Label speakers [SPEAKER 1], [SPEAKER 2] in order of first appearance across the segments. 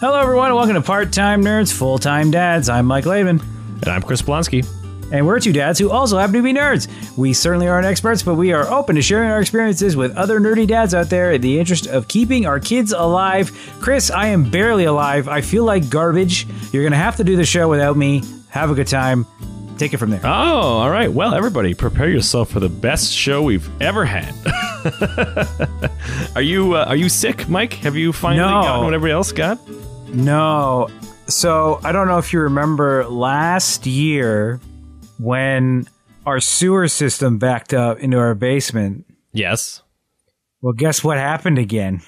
[SPEAKER 1] Hello, everyone, and welcome to Part Time Nerds, Full Time Dads. I'm Mike Laban,
[SPEAKER 2] And I'm Chris Blonsky.
[SPEAKER 1] and we're two dads who also happen to be nerds. We certainly aren't experts, but we are open to sharing our experiences with other nerdy dads out there in the interest of keeping our kids alive. Chris, I am barely alive. I feel like garbage. You're going to have to do the show without me. Have a good time. Take it from there.
[SPEAKER 2] Oh, all right. Well, everybody, prepare yourself for the best show we've ever had. are you uh, are you sick, Mike? Have you finally
[SPEAKER 1] No.
[SPEAKER 2] gotten what everybody else got?
[SPEAKER 1] No. So I don't know if you remember last year when our sewer system backed up into our basement.
[SPEAKER 2] Yes.
[SPEAKER 1] Well, guess what happened again?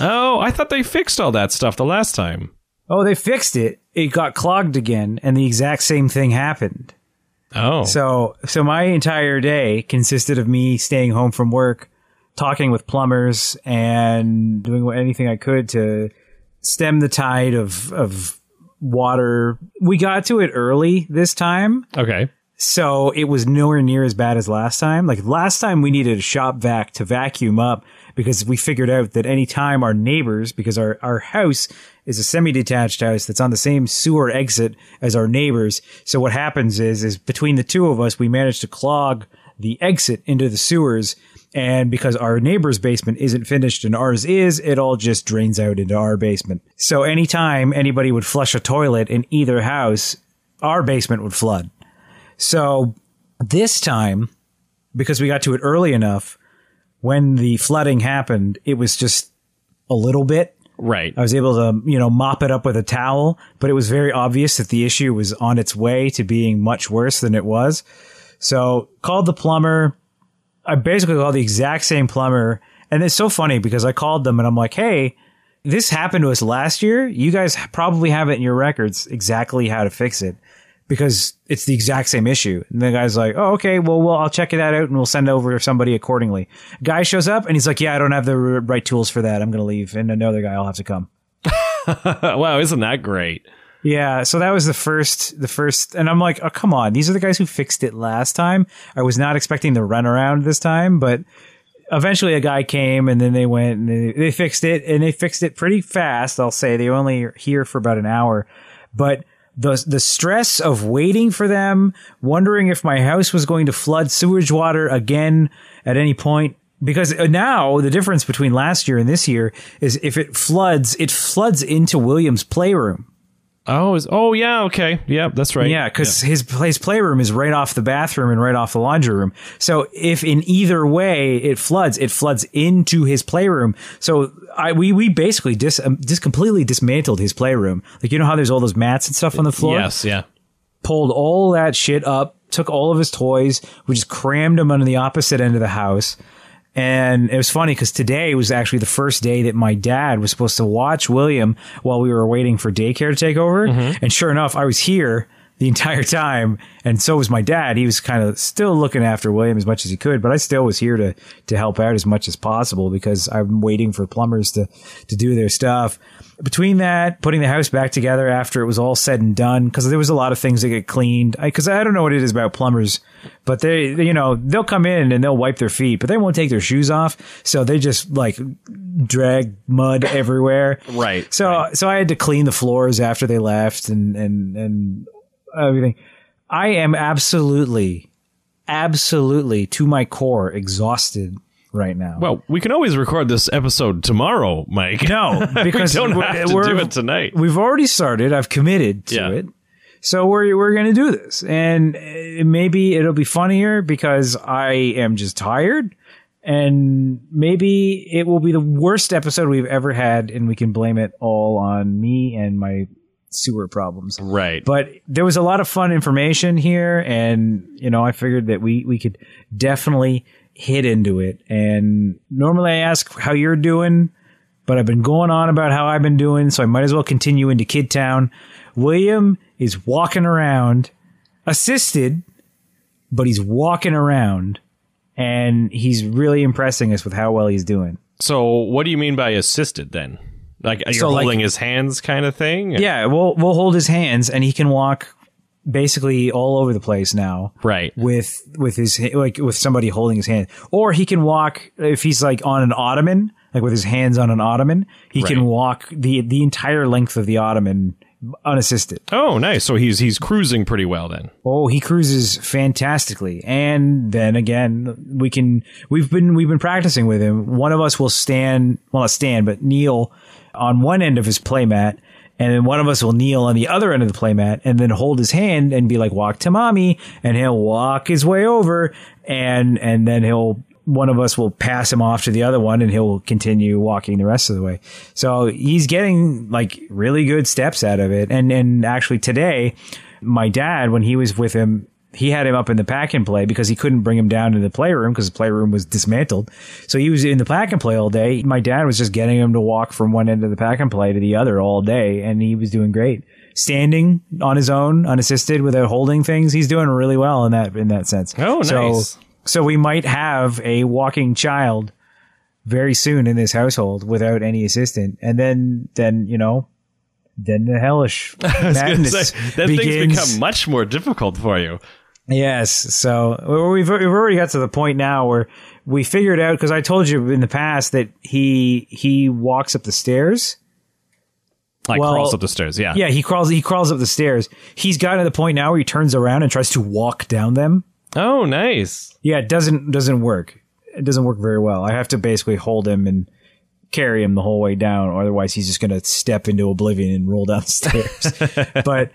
[SPEAKER 2] Oh, I thought they fixed all that stuff the last time.
[SPEAKER 1] Oh, they fixed it. It got clogged again, and the exact same thing happened.
[SPEAKER 2] Oh.
[SPEAKER 1] So, so my entire day consisted of me staying home from work, talking with plumbers, and doing anything I could to stem the tide of of water. We got to it early this time,
[SPEAKER 2] okay.
[SPEAKER 1] so it was nowhere near as bad as last time. Like last time, we needed a shop vac to vacuum up because we figured out that anytime our neighbors, because our, our house is a semi-detached house that's on the same sewer exit as our neighbors. So what happens is, is between the two of us, we managed to clog the exit into the sewers. And because our neighbor's basement isn't finished and ours is, it all just drains out into our basement. So anytime anybody would flush a toilet in either house, our basement would flood. So this time, because we got to it early enough, when the flooding happened, it was just a little bit.
[SPEAKER 2] Right.
[SPEAKER 1] I was able to, you know, mop it up with a towel, but it was very obvious that the issue was on its way to being much worse than it was. So called the plumber. I basically called the exact same plumber. And it's so funny because I called them and I'm like, Hey, this happened to us last year. You guys probably have it in your records exactly how to fix it because it's the exact same issue. And the guy's like, Oh, okay. Well, well, I'll check that out and we'll send over somebody accordingly. Guy shows up and he's like, Yeah, I don't have the right tools for that. I'm going to leave. And another guy will have to come.
[SPEAKER 2] wow, isn't that great?
[SPEAKER 1] Yeah, so that was the first, the first, and I'm like, oh, come on, these are the guys who fixed it last time. I was not expecting the runaround this time, but eventually a guy came and then they went and they, they fixed it and they fixed it pretty fast. I'll say they only here for about an hour, but the the stress of waiting for them, wondering if my house was going to flood sewage water again at any point. Because now the difference between last year and this year is if it floods, it floods into William's playroom.
[SPEAKER 2] Oh, is oh yeah, okay. Yeah, that's right.
[SPEAKER 1] Yeah, because his his playroom is right off the bathroom and right off the laundry room. So if in either way it floods, it floods into his playroom. So I we we basically dis um, just completely dismantled his playroom. Like you know how there's all those mats and stuff on the floor.
[SPEAKER 2] Yes, yeah.
[SPEAKER 1] Pulled all that shit up, took all of his toys, we just crammed them under the opposite end of the house. And it was funny because today was actually the first day that my dad was supposed to watch William while we were waiting for daycare to take over. Mm-hmm. And sure enough, I was here the entire time. And so was my dad. He was kind of still looking after William as much as he could, but I still was here to, to help out as much as possible because I'm waiting for plumbers to, to do their stuff. Between that, putting the house back together after it was all said and done, because there was a lot of things that get cleaned. Because I, don't know what it is about plumbers, but they, they, you know, they'll come in and they'll wipe their feet, but they won't take their shoes off. So they just like drag mud everywhere.
[SPEAKER 2] Right,
[SPEAKER 1] So, so I had to clean the floors after they left and, and, and everything. I am absolutely, absolutely to my core exhausted right now.
[SPEAKER 2] Well, we can always record this episode tomorrow, Mike.
[SPEAKER 1] No, because
[SPEAKER 2] we don't
[SPEAKER 1] we're-
[SPEAKER 2] have to do it tonight.
[SPEAKER 1] We've already started. I've committed to
[SPEAKER 2] Yeah.
[SPEAKER 1] it. So we're we're going to do this, and maybe it'll be funnier because I am just tired, and maybe it will be the worst episode we've ever had, and we can blame it all on me and my sewer problems.
[SPEAKER 2] Right.
[SPEAKER 1] But there was a lot of fun information here, and you know, I figured that we we could definitely hit into it. And normally I ask how you're doing, but I've been going on about how I've been doing, so I might as well continue into Kid Town. William is walking around, assisted, but he's walking around, and he's really impressing us with how well he's doing.
[SPEAKER 2] so, what do you mean by assisted then? Like you're
[SPEAKER 1] So, like-
[SPEAKER 2] holding his hands, kind of thing?
[SPEAKER 1] Yeah, we'll we'll hold his hands, and he can walk basically all over the place now.
[SPEAKER 2] Right.
[SPEAKER 1] with with his like with somebody holding his hand, or he can walk if he's like on an ottoman, like with his hands on an ottoman, he can walk the the entire length of the ottoman unassisted.
[SPEAKER 2] Oh, nice. So he's he's cruising pretty well then.
[SPEAKER 1] Oh, he cruises fantastically. And then again, we can we've been we've been practicing with him. One of us will stand, well not stand, but kneel on one end of his playmat, and then one of us will kneel on the other end of the playmat and then hold his hand and be like, walk to mommy, and he'll walk his way over and and then he'll one of us will pass him off to the other one and he'll continue walking the rest of the way. So he's getting like really good steps out of it. And and actually today, my dad, when he was with him, he had him up in the pack and play because he couldn't bring him down to the playroom because the playroom was dismantled. So he was in the pack and play all day. My dad was just getting him to walk from one end of the pack and play to the other all day, and he was doing great. Standing on his own, unassisted, without holding things, he's doing really well in that in that sense.
[SPEAKER 2] Oh,
[SPEAKER 1] So-
[SPEAKER 2] nice.
[SPEAKER 1] so so we might have a walking child very soon in this household without any assistant, and then then you know, then the hellish
[SPEAKER 2] I was gonna
[SPEAKER 1] madness
[SPEAKER 2] say, then things become much more difficult for you.
[SPEAKER 1] Yes. So we've we've already got to the point now where we figured out because I told you in the past that he he walks up the stairs.
[SPEAKER 2] Like
[SPEAKER 1] Well,
[SPEAKER 2] crawls up the stairs. Yeah.
[SPEAKER 1] Yeah, he crawls he crawls up the stairs. He's gotten to the point now where he turns around and tries to walk down them.
[SPEAKER 2] Oh, nice.
[SPEAKER 1] Yeah, it doesn't doesn't work. It doesn't work very well. I have to basically hold him and carry him the whole way down, otherwise he's just gonna step into oblivion and roll down the stairs. but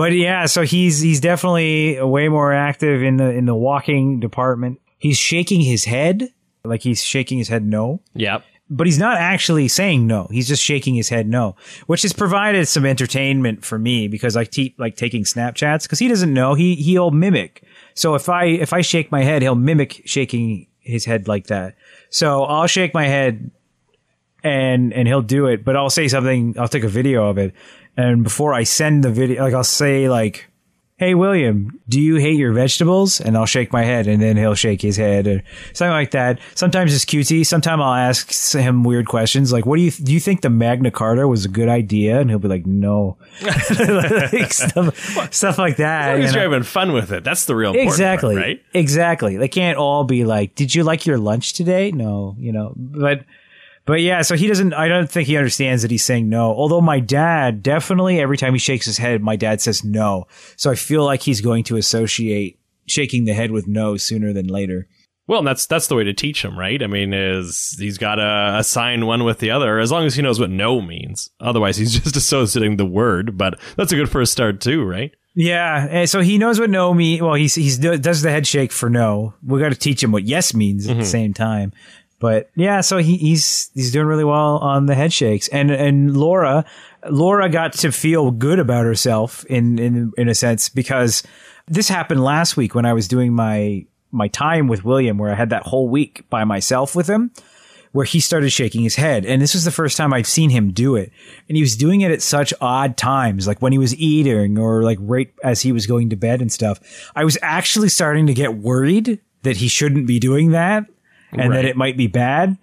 [SPEAKER 1] but yeah, so he's he's definitely way more active in the in the walking department. He's shaking his head like he's shaking his head no
[SPEAKER 2] Yep.
[SPEAKER 1] but he's not actually saying no. He's just shaking his head no, which has provided some entertainment for me because I keep like taking Snapchats because he doesn't know. He he'll mimic. So if I if I shake my head, he'll mimic shaking his head like that. So I'll shake my head and and he'll do it, but I'll say something. I'll take a video of it, and before I send the video, like I'll say like. Hey William, do you hate your vegetables? And I'll shake my head, and then he'll shake his head, or something like that. Sometimes it's cutesy. Sometimes I'll ask him weird questions, like, "What do you do? You think the Magna Carta was a good idea?" And he'll be like, "No," like, stuff, stuff like that.
[SPEAKER 2] He's having fun with it. That's the real important
[SPEAKER 1] exactly
[SPEAKER 2] part, right?
[SPEAKER 1] exactly they can't all be like did you like your lunch today no you know but but yeah so he doesn't i don't think he understands that he's saying no although my dad definitely every time he shakes his head my dad says no so i feel like he's going to associate shaking the head with no sooner than later
[SPEAKER 2] Well, and that's that's the way to teach him, right? I mean, is he's got to assign one with the other as long as he knows what no means. Otherwise, he's just associating the word. But that's a good first start too, right?
[SPEAKER 1] yeah and so he knows what no means. well he's he's does the head shake for no we got to teach him what yes means at the mm-hmm. same time but yeah so he, he's he's doing really well on the head shakes and and laura laura got to feel good about herself in in in a sense because this happened last week when i was doing my my time with william where i had that whole week by myself with him where he started shaking his head. And this was the first time I've seen him do it. And he was doing it at such odd times, like when he was eating or like right as he was going to bed and stuff. I was actually starting to get worried that he shouldn't be doing that and that it might be bad.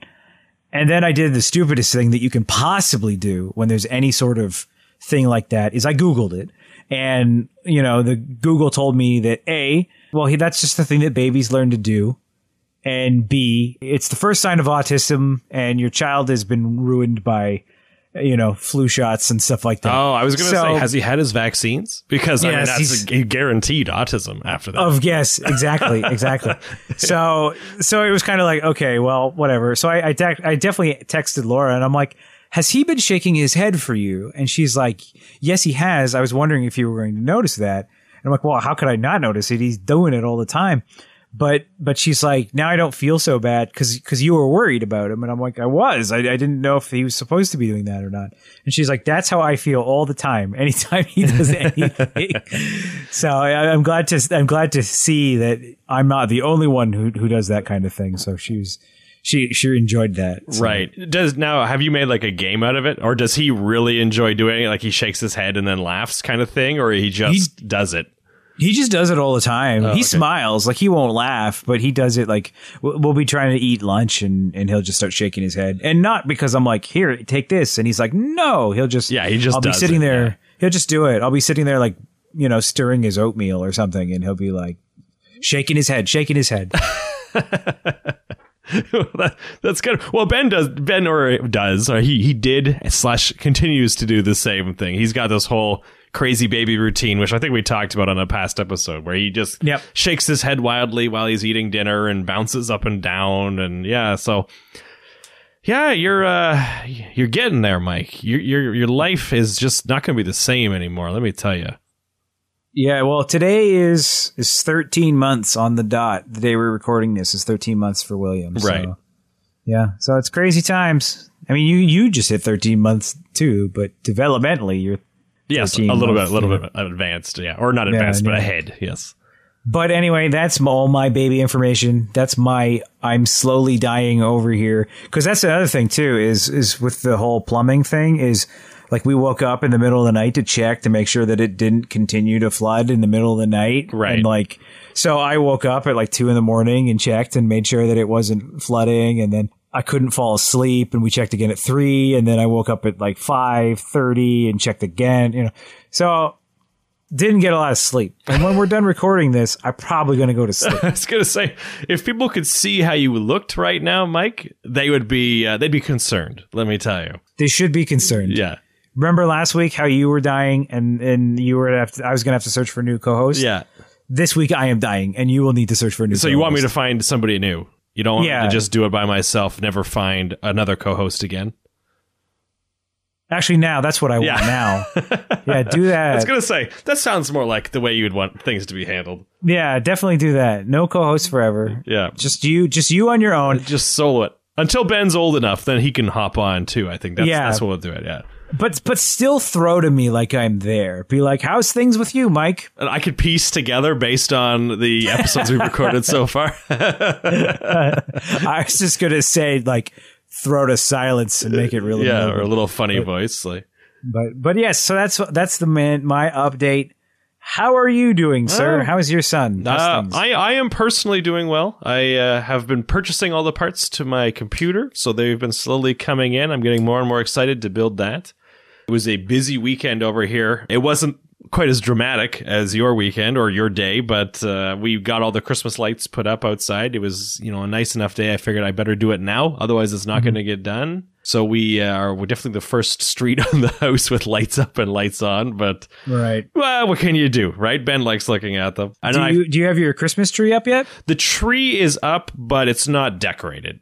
[SPEAKER 1] And then I did the stupidest thing that you can possibly do when there's any sort of thing like that is I Googled it. And, you know, the Google told me that A, well, he, that's just the thing that babies learn to do and B, it's the first sign of autism, and your child has been ruined by, you know, flu shots and stuff like that.
[SPEAKER 2] Oh, I was going to
[SPEAKER 1] So-
[SPEAKER 2] say, has he had his vaccines? Because I mean,
[SPEAKER 1] Yes,
[SPEAKER 2] that's a, guaranteed autism after that.
[SPEAKER 1] Of yes, exactly, exactly. so, so it was kind of like, okay, well, whatever. So I, I, tec- I definitely texted Laura, and I'm like, has he been shaking his head for you? And she's like, yes, he has. I was wondering if you were going to notice that. And I'm like, well, how could I not notice it? He's doing it all the time. But, but she's like, now I don't feel so bad because, because you were worried about him. And I'm like, I was. I, I didn't know if he was supposed to be doing that or not. And she's like, that's how I feel all the time. Anytime he does anything. so I, I'm glad to, I'm glad to see that I'm not the only one who, who does that kind of thing. So she was, she, she enjoyed that. So-
[SPEAKER 2] Right. Does now have you made like a game out of it, or does he really enjoy doing it? Like he shakes his head and then laughs, kind of thing, or he just does it?
[SPEAKER 1] He just does it all the time. Oh, he
[SPEAKER 2] okay.
[SPEAKER 1] smiles like he won't laugh, but he does it like we'll we'll be trying to eat lunch and, and he'll just start shaking his head. And not because I'm like, here, take this. And he's like, no, he'll just,
[SPEAKER 2] Yeah, he just
[SPEAKER 1] I'll be sitting
[SPEAKER 2] it,
[SPEAKER 1] there.
[SPEAKER 2] yeah.
[SPEAKER 1] He'll just do it. I'll be sitting there like, you know, stirring his oatmeal or something. And he'll be like shaking his head, shaking his head.
[SPEAKER 2] that, that's good. Well, Ben does Ben or does or he he did slash continues to do the same thing. He's got this whole crazy baby routine, which I think we talked about on a past episode, where he just
[SPEAKER 1] Yep.
[SPEAKER 2] shakes his head wildly while he's eating dinner and bounces up and down, and yeah, so yeah, you're uh you're getting there, Mike. Your your your life is just not going to be the same anymore. Let me tell you.
[SPEAKER 1] Yeah, well, today is is 13 months on the dot. The day we're recording this is 13 months for William. so-
[SPEAKER 2] Right.
[SPEAKER 1] yeah, so it's crazy times. I mean, you you just hit 13 months too, but developmentally you're
[SPEAKER 2] Yes, a little bit, a little bit advanced, yeah, or not advanced, but
[SPEAKER 1] yeah.
[SPEAKER 2] ahead. Yes.
[SPEAKER 1] But anyway, that's all my baby information. That's my I'm slowly dying over here because that's another thing too is is with the whole plumbing thing is like we woke up in the middle of the night to check to make sure that it didn't continue to flood in the middle of the night.
[SPEAKER 2] Right.
[SPEAKER 1] And like so I woke up at like two in the morning and checked and made sure that it wasn't flooding and then I couldn't fall asleep and we checked again at three and then I woke up at like five thirty and checked again, you know. So didn't get a lot of sleep. And when we're done recording this, I'm probably going to go to sleep.
[SPEAKER 2] I was gonna say, if people could see how you looked right now, Mike, they would be uh, they'd be concerned. Let me tell you.
[SPEAKER 1] they should be concerned.
[SPEAKER 2] Yeah,
[SPEAKER 1] Remember last week how you were dying and, and you were have to, I was going to have to search for a new co-host?
[SPEAKER 2] yeah.
[SPEAKER 1] This week I am dying and you will need to search for a new
[SPEAKER 2] So you want me to find somebody new? You don't want me to just do it by myself, never find another co-host again.
[SPEAKER 1] Actually, now that's what I want
[SPEAKER 2] Yeah.
[SPEAKER 1] now. yeah, do that.
[SPEAKER 2] I was gonna say that sounds more like the way you'd want things to be handled.
[SPEAKER 1] Yeah, definitely do that. No co-host forever.
[SPEAKER 2] Yeah,
[SPEAKER 1] Just you, just you on your own.
[SPEAKER 2] just solo it until Ben's old enough. Then he can hop on too. I think that's
[SPEAKER 1] Yeah.
[SPEAKER 2] that's what we'll do it. Yeah,
[SPEAKER 1] But, but still throw to me like I'm there. Be like, how's things with you, Mike?
[SPEAKER 2] and I could piece together based on the episodes we've recorded so far.
[SPEAKER 1] I was just going to say like, throw to silence and make it really
[SPEAKER 2] yeah, or a little funny voice like.
[SPEAKER 1] But but yes, so that's that's the man my update. How are you doing, sir?
[SPEAKER 2] Oh.
[SPEAKER 1] How is your son?
[SPEAKER 2] Uh. I, I am personally doing well. I uh, have been purchasing all the parts to my computer, so they've been slowly coming in. I'm getting more and more excited to build that. It was a busy weekend over here. It wasn't quite as dramatic as your weekend or your day, but uh, we got all the Christmas lights put up outside. It was, you know, a nice enough day. I figured I better do it now, otherwise it's not going to get done. So we uh, are we're definitely the first street on the house with lights up and lights on. But
[SPEAKER 1] right.
[SPEAKER 2] well, what can you do, right? Ben likes looking at them. I know
[SPEAKER 1] Do
[SPEAKER 2] I
[SPEAKER 1] you do you have your Christmas tree up yet?
[SPEAKER 2] the tree is up, but it's not decorated.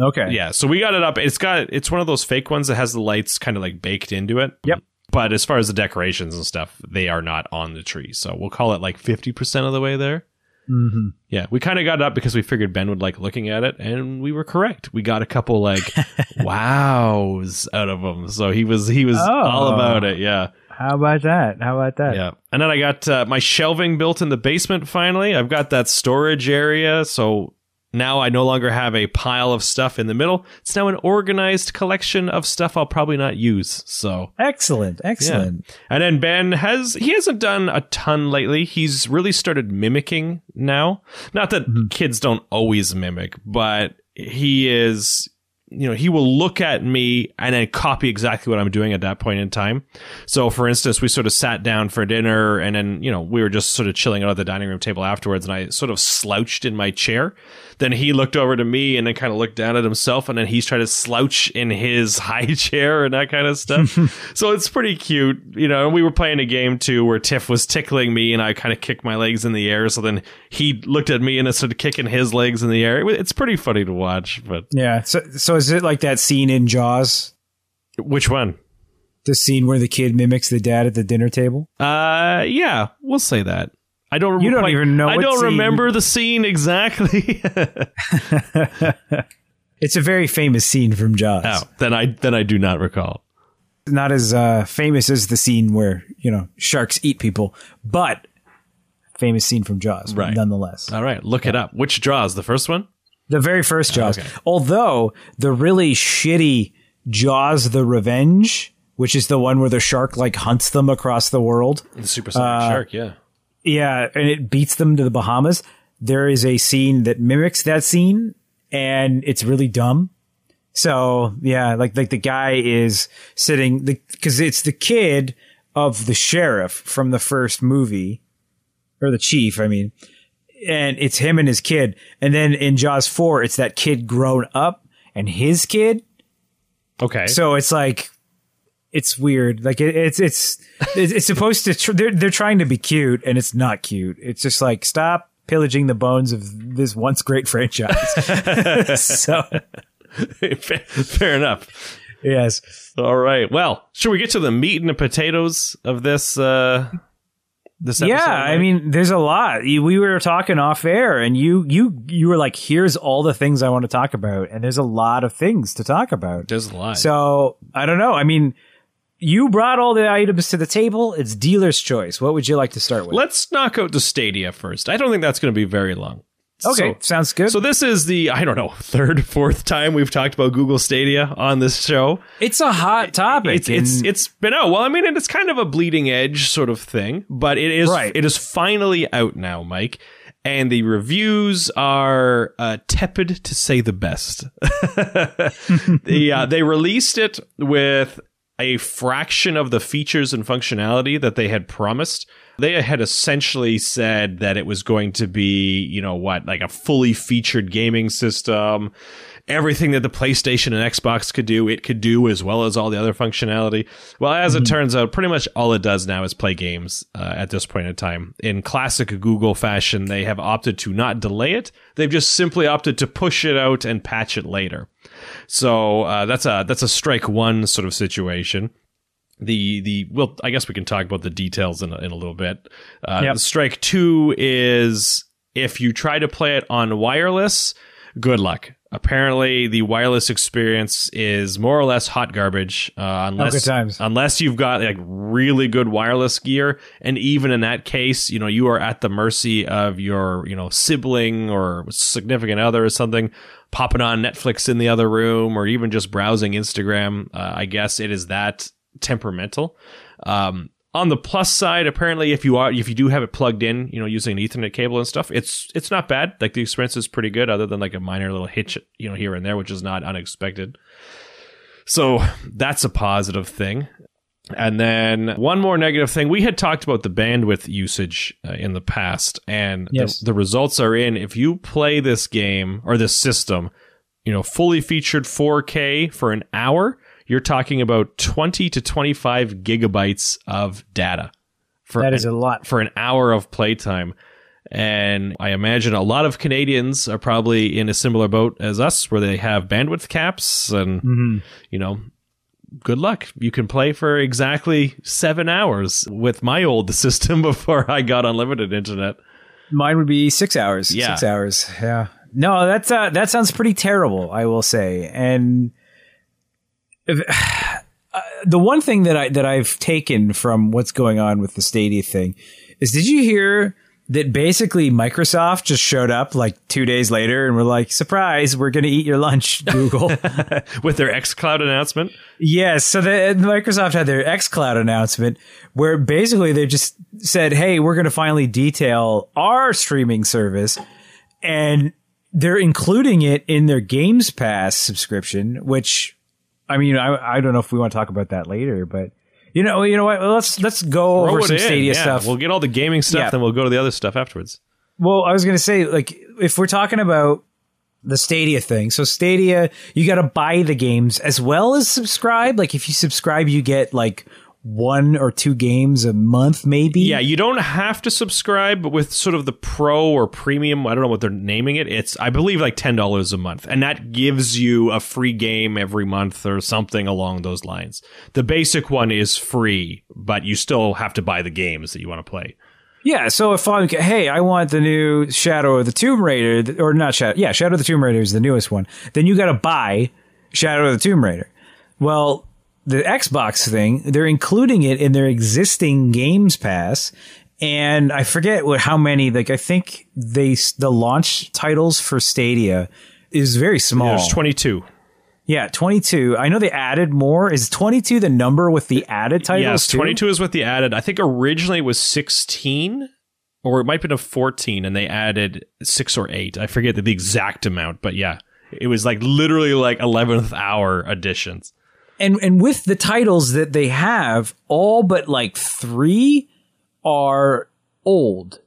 [SPEAKER 1] Okay.
[SPEAKER 2] Yeah, so we got it up. It's got it's one of those fake ones that has the lights kind of like baked into it.
[SPEAKER 1] Yep.
[SPEAKER 2] But as far as the decorations and stuff, they are not on the tree. So we'll call it like fifty percent of the way there.
[SPEAKER 1] hmm
[SPEAKER 2] Yeah, we kind of got it up because we figured Ben would like looking at it, and we were correct. We got a couple like wows out of him, so he was he was
[SPEAKER 1] Oh.
[SPEAKER 2] all about it. Yeah.
[SPEAKER 1] How about that? How about that?
[SPEAKER 2] Yeah. And then I got uh, my shelving built in the basement finally. I've got that storage area. So now I no longer have a pile of stuff in the middle. It's now an organized collection of stuff I'll probably not use. So.
[SPEAKER 1] Excellent. Excellent.
[SPEAKER 2] And then Ben has he hasn't done a ton lately. He's really started mimicking now. Not that mm-hmm. kids don't always mimic, but he is you know, he will look at me and then copy exactly what I'm doing at that point in time. So, for instance, we sort of sat down for dinner and then, you know, we were just sort of chilling out at the dining room table afterwards and I sort of slouched in my chair. Then he looked over to me and then kind of looked down at himself and then he's trying to slouch in his high chair and that kind of stuff. so it's pretty cute. You know, we were playing a game too where Tiff was tickling me and I kind of kicked my legs in the air. So then he looked at me and started kicking his legs in the air. It's pretty funny to watch, but
[SPEAKER 1] Yeah. So so is it like that scene in Jaws?
[SPEAKER 2] which one?
[SPEAKER 1] The scene where the kid mimics the dad at the dinner table?
[SPEAKER 2] Uh, yeah, we'll say that. I don't.
[SPEAKER 1] You don't
[SPEAKER 2] quite-
[SPEAKER 1] even know
[SPEAKER 2] I
[SPEAKER 1] what
[SPEAKER 2] don't
[SPEAKER 1] scene.
[SPEAKER 2] remember the scene exactly.
[SPEAKER 1] It's a very famous scene from Jaws.
[SPEAKER 2] oh, then I then I do not recall.
[SPEAKER 1] Not as uh, famous as the scene where, you know, sharks eat people, but famous scene from Jaws,
[SPEAKER 2] Right.
[SPEAKER 1] nonetheless.
[SPEAKER 2] All right, look it up. Which Jaws? the first one?
[SPEAKER 1] The very first Jaws.
[SPEAKER 2] okay.
[SPEAKER 1] Although the really shitty Jaws the Revenge, which is the one where the shark like hunts them across the world.
[SPEAKER 2] The supersonic shark. Yeah.
[SPEAKER 1] Yeah, and it beats them to the Bahamas. There is a scene that mimics that scene and it's really dumb. So, yeah, like like the guy is sitting the cuz it's the kid of the sheriff from the first movie or the chief, I mean. and it's him and his kid. And then in Jaws 4, it's that kid grown up and his kid.
[SPEAKER 2] Okay.
[SPEAKER 1] So it's like, it's weird. Like it, it's, it's, it's, it's supposed to, tr- they're, they're trying to be cute and it's not cute. It's just like, stop pillaging the bones of this once great franchise. so,
[SPEAKER 2] fair, fair enough.
[SPEAKER 1] yes.
[SPEAKER 2] All right. Well, should we get to the meat and the potatoes of this? Uh, this episode?
[SPEAKER 1] Yeah, I mean, there's a lot. We were talking off air, and you you you were like, "Here's all the things I want to talk about," and there's a lot of things to talk about.
[SPEAKER 2] there's a lot.
[SPEAKER 1] So I don't know. I mean, you brought all the items to the table. It's dealer's choice. What would you like to start with?
[SPEAKER 2] Let's knock out the Stadia first. I don't think that's going to be very long.
[SPEAKER 1] okay,
[SPEAKER 2] So,
[SPEAKER 1] sounds good.
[SPEAKER 2] so this is the I don't know third, fourth time we've talked about Google Stadia on this show.
[SPEAKER 1] it's a hot topic.
[SPEAKER 2] It's it's it's been out. Well, I mean, it's kind of a bleeding edge sort of thing, but it is
[SPEAKER 1] Right.
[SPEAKER 2] it is finally out now, Mike. And the reviews are uh, tepid to say the best. the, uh, they released it with a fraction of the features and functionality that they had promised. They had essentially said that it was going to be, you know, what, like a fully featured gaming system. Everything that the PlayStation and Xbox could do, it could do as well as all the other functionality. Well, as it turns out, pretty much all it does now is play games uh, at this point in time. In classic Google fashion, they have opted to not delay it. They've just simply opted to push it out and patch it later. So uh, that's a that's a strike one sort of situation. The the well, I guess we can talk about the details in a, in a little bit. Uh,
[SPEAKER 1] Yep.
[SPEAKER 2] Strike two is if you try to play it on wireless, good luck. Apparently, the wireless experience is more or less hot garbage. Uh, unless
[SPEAKER 1] times.
[SPEAKER 2] unless you've got like really good wireless gear, and even in that case, you know you are at the mercy of your you know sibling or significant other or something popping on Netflix in the other room, or even just browsing Instagram. Uh, I guess it is that temperamental. Um, on the plus side, apparently, if you are if you do have it plugged in, you know, using an Ethernet cable and stuff, it's it's not bad. Like the experience is pretty good, other than like a minor little hitch, you know, here and there, which is not unexpected. So that's a positive thing. And then one more negative thing. We had talked about the bandwidth usage uh, in the past, and
[SPEAKER 1] Yes.
[SPEAKER 2] the, the results are in. If you play this game or this system, you know, fully featured 4K for an hour, you're talking about 20 to 25 gigabytes of data for
[SPEAKER 1] that is a lot.
[SPEAKER 2] for an hour of playtime. And I imagine a lot of Canadians are probably in a similar boat as us, where they have bandwidth caps, and
[SPEAKER 1] Mhm.
[SPEAKER 2] you know, good luck. You can play for exactly seven hours with my old system before I got unlimited internet.
[SPEAKER 1] Mine would be six hours.
[SPEAKER 2] Yeah.
[SPEAKER 1] Six hours. Yeah. No, that's uh, that sounds pretty terrible. I will say, and Uh, the one thing that I that I've taken from what's going on with the Stadia thing is, did you hear that basically Microsoft just showed up like two days later and were like, "Surprise, we're going to eat your lunch, Google."
[SPEAKER 2] with their xCloud announcement.
[SPEAKER 1] Yes, so the, Microsoft had their xCloud announcement where basically they just said, "Hey, we're going to finally detail our streaming service," and they're including it in their Games Pass subscription. Which, I mean, I I don't know if we want to talk about that later, but you know, you know what? Let's let's go
[SPEAKER 2] Throw
[SPEAKER 1] over some
[SPEAKER 2] in,
[SPEAKER 1] Stadia
[SPEAKER 2] yeah.
[SPEAKER 1] stuff.
[SPEAKER 2] We'll get all the gaming stuff,
[SPEAKER 1] Yeah.
[SPEAKER 2] then we'll go to the other stuff afterwards.
[SPEAKER 1] Well, I was going to say, like, if we're talking about the Stadia thing, so Stadia, you got to buy the games as well as subscribe. Like, if you subscribe, you get like one or two games a month, maybe.
[SPEAKER 2] Yeah, you don't have to subscribe but with sort of the pro or premium. I don't know what they're naming it. It's I believe like ten dollars a month, and that gives you a free game every month or something along those lines. The basic one is free, but you still have to buy the games that you want to play.
[SPEAKER 1] Yeah. So if I'm, hey, I want the new Shadow of the Tomb Raider, or not Shadow, yeah, Shadow of the Tomb Raider is the newest one. Then you got to buy Shadow of the Tomb Raider. Well, the Xbox thing, they're including it in their existing Games Pass. And I forget what, how many, like, I think they, the launch titles for Stadia is very small.
[SPEAKER 2] There's twenty two.
[SPEAKER 1] yeah, 22. I know they added more. Is 22 the number with the added titles?
[SPEAKER 2] Yes,
[SPEAKER 1] too?
[SPEAKER 2] twenty two is with the added. I think originally it was sixteen. Or it might have been a 14 and they added six or eight. I forget the exact amount, but yeah, it was like literally like 11th hour additions.
[SPEAKER 1] And and with the titles that they have, all but like three are old.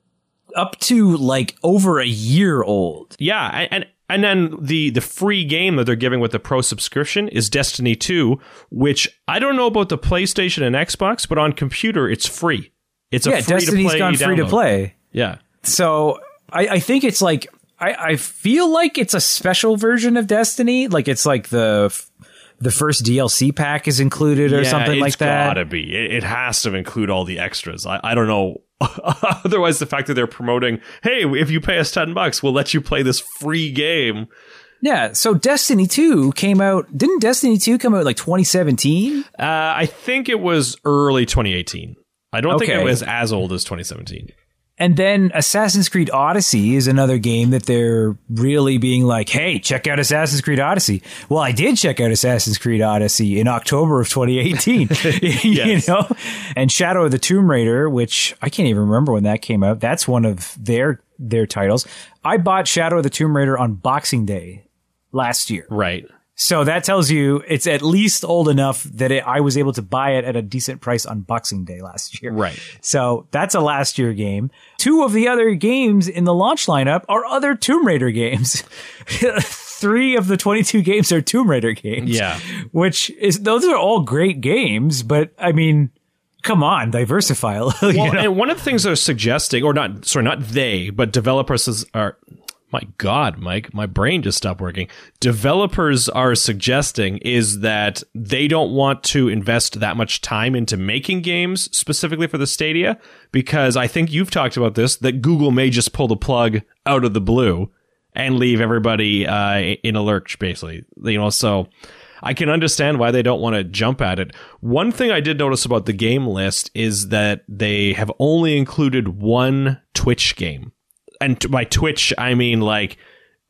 [SPEAKER 1] up to like over a year old.
[SPEAKER 2] Yeah, and and then the the free game that they're giving with the pro subscription is Destiny 2, which I don't know about the PlayStation and Xbox, but on computer it's free. It's a
[SPEAKER 1] yeah,
[SPEAKER 2] free
[SPEAKER 1] Destiny's
[SPEAKER 2] to play
[SPEAKER 1] gone free to play.
[SPEAKER 2] Yeah.
[SPEAKER 1] So I, I think it's like I, I feel like it's a special version of Destiny. Like it's like the the first DLC pack is included or
[SPEAKER 2] yeah,
[SPEAKER 1] something like that.
[SPEAKER 2] It's gotta be. It, it has to include all the extras. I, I don't know. Otherwise, the fact that they're promoting, hey, if you pay us ten bucks, we'll let you play this free game.
[SPEAKER 1] Yeah. So Destiny 2 came out. Didn't Destiny 2 come out like 2017?
[SPEAKER 2] Uh, I think it was early 2018. I don't think it was as old as 2017.
[SPEAKER 1] And then Assassin's Creed Odyssey is another game that they're really being like, hey, check out Assassin's Creed Odyssey. Well, I did check out Assassin's Creed Odyssey in October of 2018, you know? And Shadow of the Tomb Raider, which I can't even remember when that came out. That's one of their, their titles. I bought Shadow of the Tomb Raider on Boxing Day last year.
[SPEAKER 2] Right.
[SPEAKER 1] So that tells you it's at least old enough that it, I was able to buy it at a decent price on Boxing Day last year.
[SPEAKER 2] Right.
[SPEAKER 1] So that's a last year game. Two of the other games in the launch lineup are other Tomb Raider games. Three of the 22 games are Tomb Raider games.
[SPEAKER 2] Yeah.
[SPEAKER 1] Which is, those are all great games, but I mean, come on, diversify a little.
[SPEAKER 2] Well,
[SPEAKER 1] know?
[SPEAKER 2] and one of the things they're suggesting, or not, sorry, not they, but developers are. My God, Mike, my brain just stopped working. Developers are suggesting is that they don't want to invest that much time into making games specifically for the Stadia because I think you've talked about this that Google may just pull the plug out of the blue and leave everybody uh, in a lurch, basically. You know, so I can understand why they don't want to jump at it. One thing I did notice about the game list is that they have only included one Twitch game. And t- by Twitch, I mean like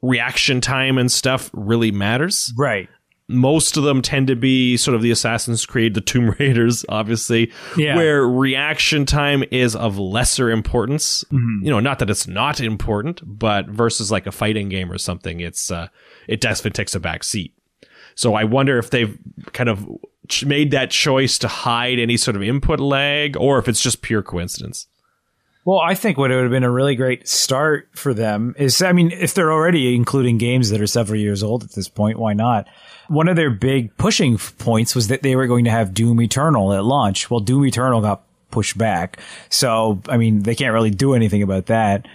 [SPEAKER 2] reaction time and stuff really matters.
[SPEAKER 1] right.
[SPEAKER 2] Most of them tend to be sort of the Assassin's Creed, the Tomb Raiders, obviously,
[SPEAKER 1] Yeah.
[SPEAKER 2] where reaction time is of lesser importance. You know, not that it's not important, but versus like a fighting game or something, it's uh, it definitely takes a back seat. So I wonder if they've kind of made that choice to hide any sort of input lag, or if it's just pure coincidence.
[SPEAKER 1] Well, I think what it would have been a really great start for them is, I mean, if they're already including games that are several years old at this point, why not? One of their big pushing points was that they were going to have Doom Eternal at launch. Well, Doom Eternal got pushed back. So, I mean, they can't really do anything about that.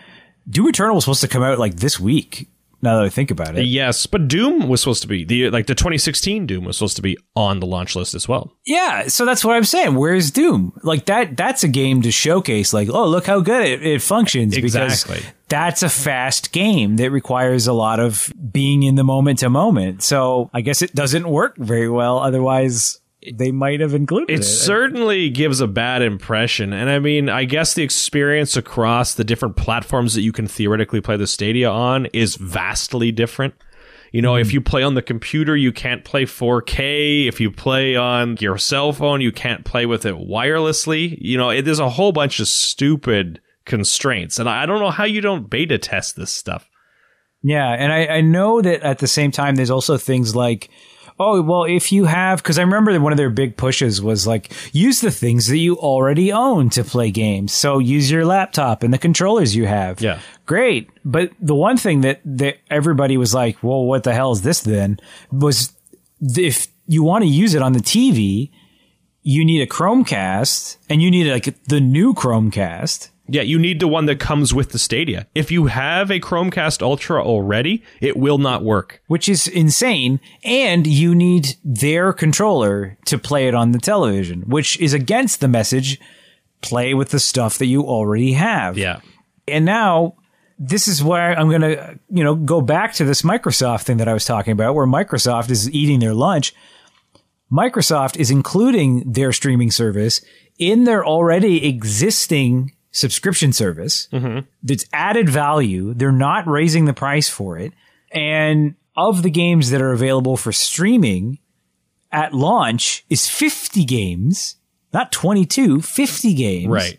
[SPEAKER 1] Doom Eternal was supposed to come out like this week. Now that I think about it.
[SPEAKER 2] Yes, but Doom was supposed to be the like the 2016 Doom was supposed to be on the launch list as well.
[SPEAKER 1] Yeah, so that's what I'm saying. Where's Doom? Like that that's a game to showcase like, oh, look how good it, it functions
[SPEAKER 2] Exactly.
[SPEAKER 1] because that's a fast game that requires a lot of being in the moment to moment. So, I guess it doesn't work very well otherwise they might have included
[SPEAKER 2] It
[SPEAKER 1] it.
[SPEAKER 2] certainly gives a bad impression. And I mean, I guess the experience across the different platforms that you can theoretically play the Stadia on is vastly different. You know, if hmm. you play on the computer, you can't play 4K. If you play on your cell phone, you can't play with it wirelessly. You know, it, there's a whole bunch of stupid constraints. And I I don't know how you don't beta test this stuff.
[SPEAKER 1] Yeah, and I, I know that at the same time, there's also things like, oh, well, if you have, because I remember that one of their big pushes was like, use the things that you already own to play games. So use your laptop and the controllers you have.
[SPEAKER 2] Yeah.
[SPEAKER 1] Great. But the one thing that, that everybody was like, well, what the hell is this then? Was if you want to use it on the TV, you need a Chromecast and you need like the new Chromecast.
[SPEAKER 2] Yeah, you need the one that comes with the Stadia. If you have a Chromecast Ultra already, it will not work.
[SPEAKER 1] which is insane. And you need their controller to play it on the television, which is against the message play with the stuff that you already have.
[SPEAKER 2] Yeah.
[SPEAKER 1] And now this is where I'm going to, you know, go back to this Microsoft thing that I was talking about, where Microsoft is eating their lunch. Microsoft is including their streaming service in their already existing subscription service. Mm-hmm. That's added value. They're not raising the price for it. And of the games that are available for streaming at launch is 50 games, not 22, 50 games.
[SPEAKER 2] Right.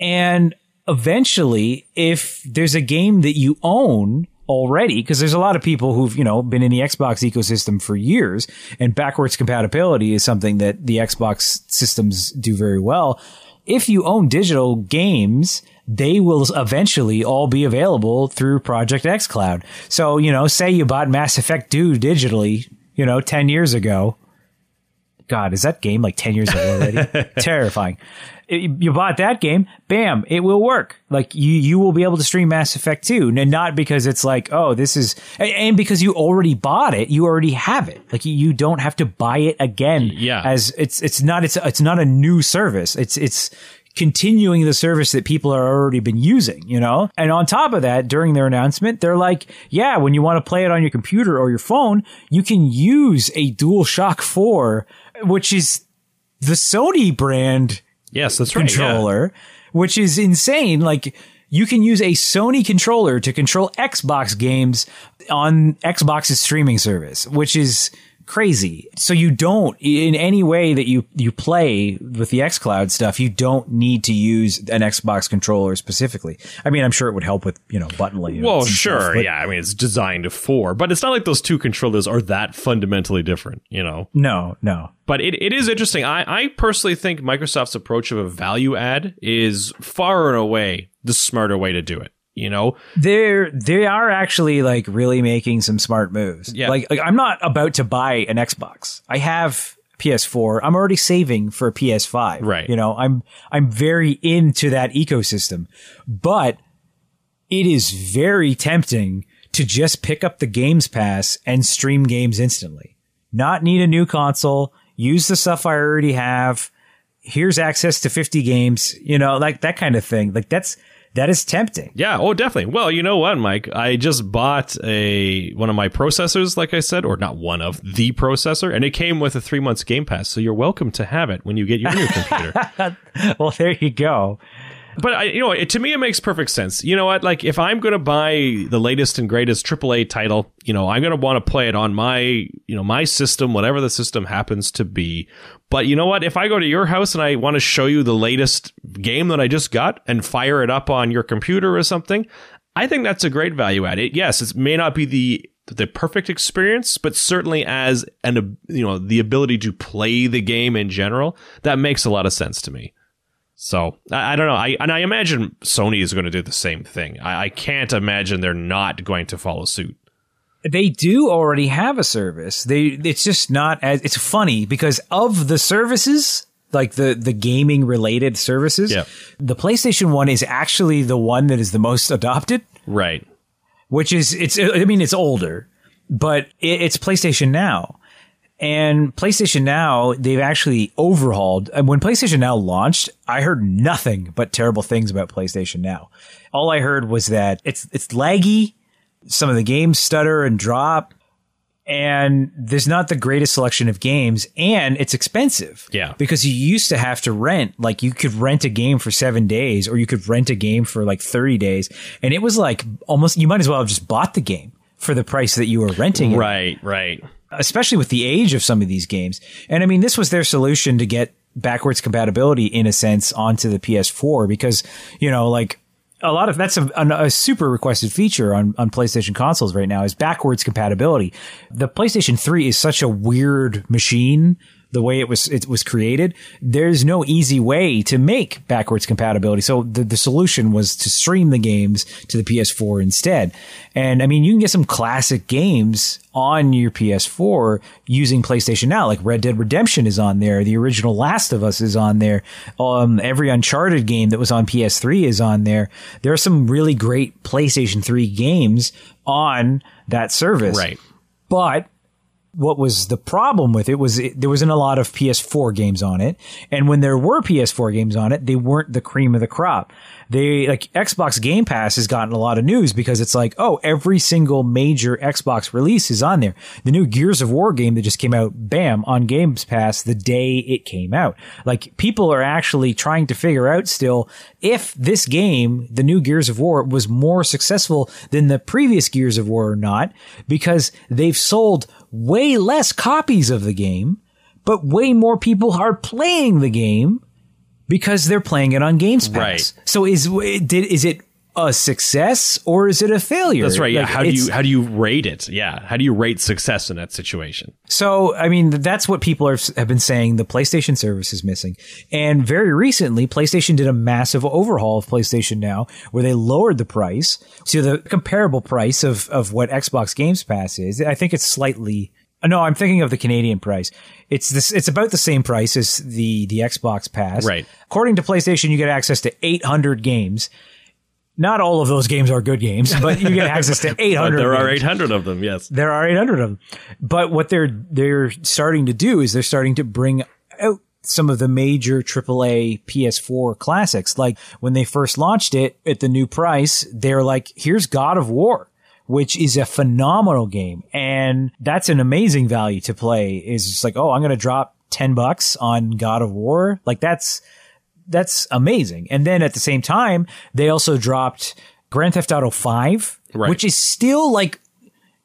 [SPEAKER 1] And eventually, if there's a game that you own already, because there's a lot of people who've, you know, been in the Xbox ecosystem for years, and backwards compatibility is something that the Xbox systems do very well. If you own digital games, they will eventually all be available through Project xCloud. So, you know, say you bought Mass Effect 2 digitally, you know, 10 years ago. God, is that game like 10 years old already? Terrifying. It- you bought that game, bam, it will work. Like you, you will be able to stream Mass Effect 2. And not because it's like, oh, this is, and- and because you already bought it, you already have it. Like you, you don't have to buy it again.
[SPEAKER 2] Yeah.
[SPEAKER 1] As it's, it's not, it's, it's not a new service. It's, it's, continuing the service that people are already been using, you know? And on top of that, during their announcement, they're like, yeah, when you want to play it on your computer or your phone, you can use a DualShock 4, which is the Sony brand
[SPEAKER 2] Yes, that's right. yeah.
[SPEAKER 1] controller, which is insane. Like, you can use a Sony controller to control Xbox games on Xbox's streaming service, which is crazy. So you don't, in any way that you, you play with the xCloud stuff, you don't need to use an Xbox controller specifically. I mean, I'm sure it would help with, you know, button layout.
[SPEAKER 2] Well, sure,
[SPEAKER 1] stuff,
[SPEAKER 2] yeah. I mean, it's designed for, but it's not like those two controllers are that fundamentally different, you know.
[SPEAKER 1] No, no.
[SPEAKER 2] But it, it is interesting. I, I personally think Microsoft's approach of a value add is far and away the smarter way to do it. You know,
[SPEAKER 1] They're they are actually like really making some smart moves.
[SPEAKER 2] Yeah.
[SPEAKER 1] Like, like I'm not about to buy an Xbox. I have PS4. I'm already saving for a PS5.
[SPEAKER 2] Right.
[SPEAKER 1] You know, I'm I'm very into that ecosystem. But it is very tempting to just pick up the Games Pass and stream games instantly. Not need a new console, use the stuff I already have. Here's access to 50 games, you know, like that kind of thing. Like that's that is tempting.
[SPEAKER 2] Yeah, oh definitely. Well, you know what, Mike? I just bought a one of my processors, like I said, or not one of the processor, and it came with a three months Game Pass. So you're welcome to have it when you get your new computer.
[SPEAKER 1] well, there you go.
[SPEAKER 2] But I, you know, it, to me, it makes perfect sense. You know what? Like, if I'm going to buy the latest and greatest AAA title, you know, I'm going to want to play it on my, you know, my system, whatever the system happens to be. But you know what? If I go to your house and I want to show you the latest game that I just got and fire it up on your computer or something, I think that's a great value add. It yes, it may not be the the perfect experience, but certainly as an you know the ability to play the game in general, that makes a lot of sense to me. So I, I don't know. I and I imagine Sony is going to do the same thing. I, I can't imagine they're not going to follow suit.
[SPEAKER 1] They do already have a service. They it's just not as it's funny because of the services like the the gaming related services.
[SPEAKER 2] Yeah.
[SPEAKER 1] The PlayStation 1 is actually the one that is the most adopted,
[SPEAKER 2] Right.
[SPEAKER 1] which is it's I mean it's older, but it, it's PlayStation Now. And PlayStation Now, they've actually overhauled. And when PlayStation Now launched, I heard nothing but terrible things about PlayStation Now. All I heard was that it's it's laggy, some of the games stutter and drop, and there's not the greatest selection of games, and it's expensive.
[SPEAKER 2] Yeah.
[SPEAKER 1] Because you used to have to rent, like you could rent a game for seven days, or you could rent a game for like 30 days. And it was like almost, you might as well have just bought the game for the price that you were renting it
[SPEAKER 2] Right. Right.
[SPEAKER 1] especially with the age of some of these games. And I mean, this was their solution to get backwards compatibility in a sense onto the PS4 because, you know, like a lot of that's a, a, super requested feature on, on PlayStation consoles right now is backwards compatibility. The PlayStation 3 is such a weird machine. The way it was it was created, there's no easy way to make backwards compatibility. So the, the solution was to stream the games to the PS4 instead. And I mean, you can get some classic games on your PS4 using PlayStation Now. Like Red Dead Redemption is on there. The original Last of Us is on there. Um, every Uncharted game that was on PS3 is on there. There are some really great PlayStation 3 games on that service.
[SPEAKER 2] Right.
[SPEAKER 1] But what was the problem with it was it, there wasn't a lot of PS4 games on it. And when there were PS4 games on it, they weren't the cream of the crop. They like Xbox Game Pass has gotten a lot of news because it's like, oh, every single major Xbox release is on there. The new Gears of War game that just came out, bam, on Games Pass the day it came out. Like people are actually trying to figure out still if this game, the new Gears of War, was more successful than the previous Gears of War or not, because they've sold way less copies of the game, but way more people are playing the game because they're playing it on Games Pass.
[SPEAKER 2] Right.
[SPEAKER 1] So is did is it a success or is it a failure?
[SPEAKER 2] That's right. Yeah.
[SPEAKER 1] Like,
[SPEAKER 2] how do you how do you rate it? Yeah. How do you rate success in that situation?
[SPEAKER 1] So, I mean, that's what people are, have been saying the PlayStation service is missing. And very recently, PlayStation did a massive overhaul of PlayStation Now where they lowered the price to the comparable price of, of what Xbox Games Pass is. I think it's slightly, no, I'm thinking of the Canadian price. It's this, it's about the same price as the, the Xbox Pass.
[SPEAKER 2] Right.
[SPEAKER 1] According to PlayStation, you get access to 800 games. Not all of those games are good games, but you get access to 800.
[SPEAKER 2] There are
[SPEAKER 1] games.
[SPEAKER 2] 800 of them. Yes.
[SPEAKER 1] There are 800 of them. But what they're they're starting to do is they're starting to bring out some of the major AAA PS4 classics. Like when they first launched it at the new price, they're like, "Here's God of War." Which is a phenomenal game. And that's an amazing value to play is just like, oh, I'm going to drop 10 bucks on God of War. Like that's, that's amazing. And then at the same time, they also dropped Grand Theft Auto 5,
[SPEAKER 2] Right.
[SPEAKER 1] which is still like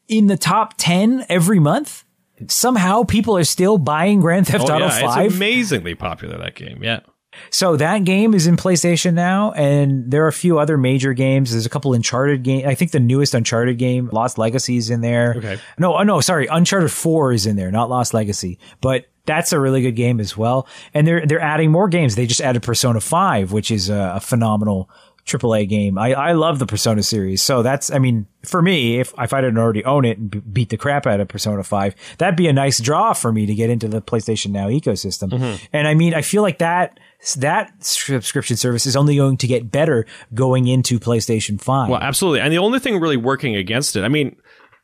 [SPEAKER 1] in the top 10 every month. Somehow people are still buying Grand Theft
[SPEAKER 2] Oh,
[SPEAKER 1] Auto
[SPEAKER 2] yeah.
[SPEAKER 1] 5.
[SPEAKER 2] It's amazingly popular, that game. Yeah.
[SPEAKER 1] So that game is in PlayStation now, and there are a few other major games. There's a couple Uncharted game. I think the newest Uncharted game, Lost Legacy, is in there.
[SPEAKER 2] Okay.
[SPEAKER 1] No, oh, no, sorry, Uncharted Four is in there, not Lost Legacy, but that's a really good game as well. And they're they're adding more games. They just added Persona Five, which is a, a phenomenal AAA game. I, I love the Persona series. So that's, I mean, for me, if, if I didn't already own it and b- beat the crap out of Persona 5, that'd be a nice draw for me to get into the PlayStation Now ecosystem. Mm-hmm. And I mean, I feel like that, that subscription service is only going to get better going into PlayStation 5.
[SPEAKER 2] Well, absolutely. And the only thing really working against it, I mean,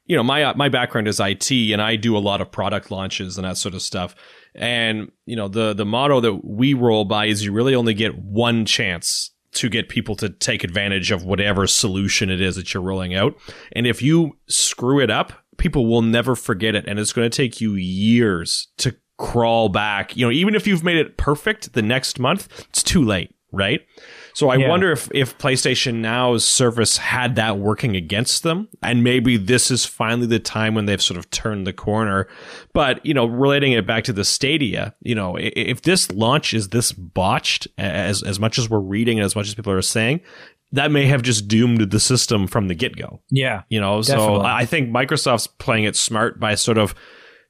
[SPEAKER 2] you know, my my background is IT, and I do a lot of product launches and that sort of stuff. And you know, the the motto that we roll by is you really only get one chance to get people to take advantage of whatever solution it is that you're rolling out. And if you screw it up, people will never forget it, and it's going to take you years to crawl back. You know, even if you've made it perfect the next month, it's too late, right? So I
[SPEAKER 1] Yeah.
[SPEAKER 2] wonder if, if PlayStation Now's service had that working against them, and maybe this is finally the time when they've sort of turned the corner. But you know, relating it back to the Stadia, you know, if this launch is this botched, as as much as we're reading and as much as people are saying, that may have just doomed the system from the get go.
[SPEAKER 1] yeah.
[SPEAKER 2] You know, so
[SPEAKER 1] Definitely.
[SPEAKER 2] I I think Microsoft's playing it smart by sort of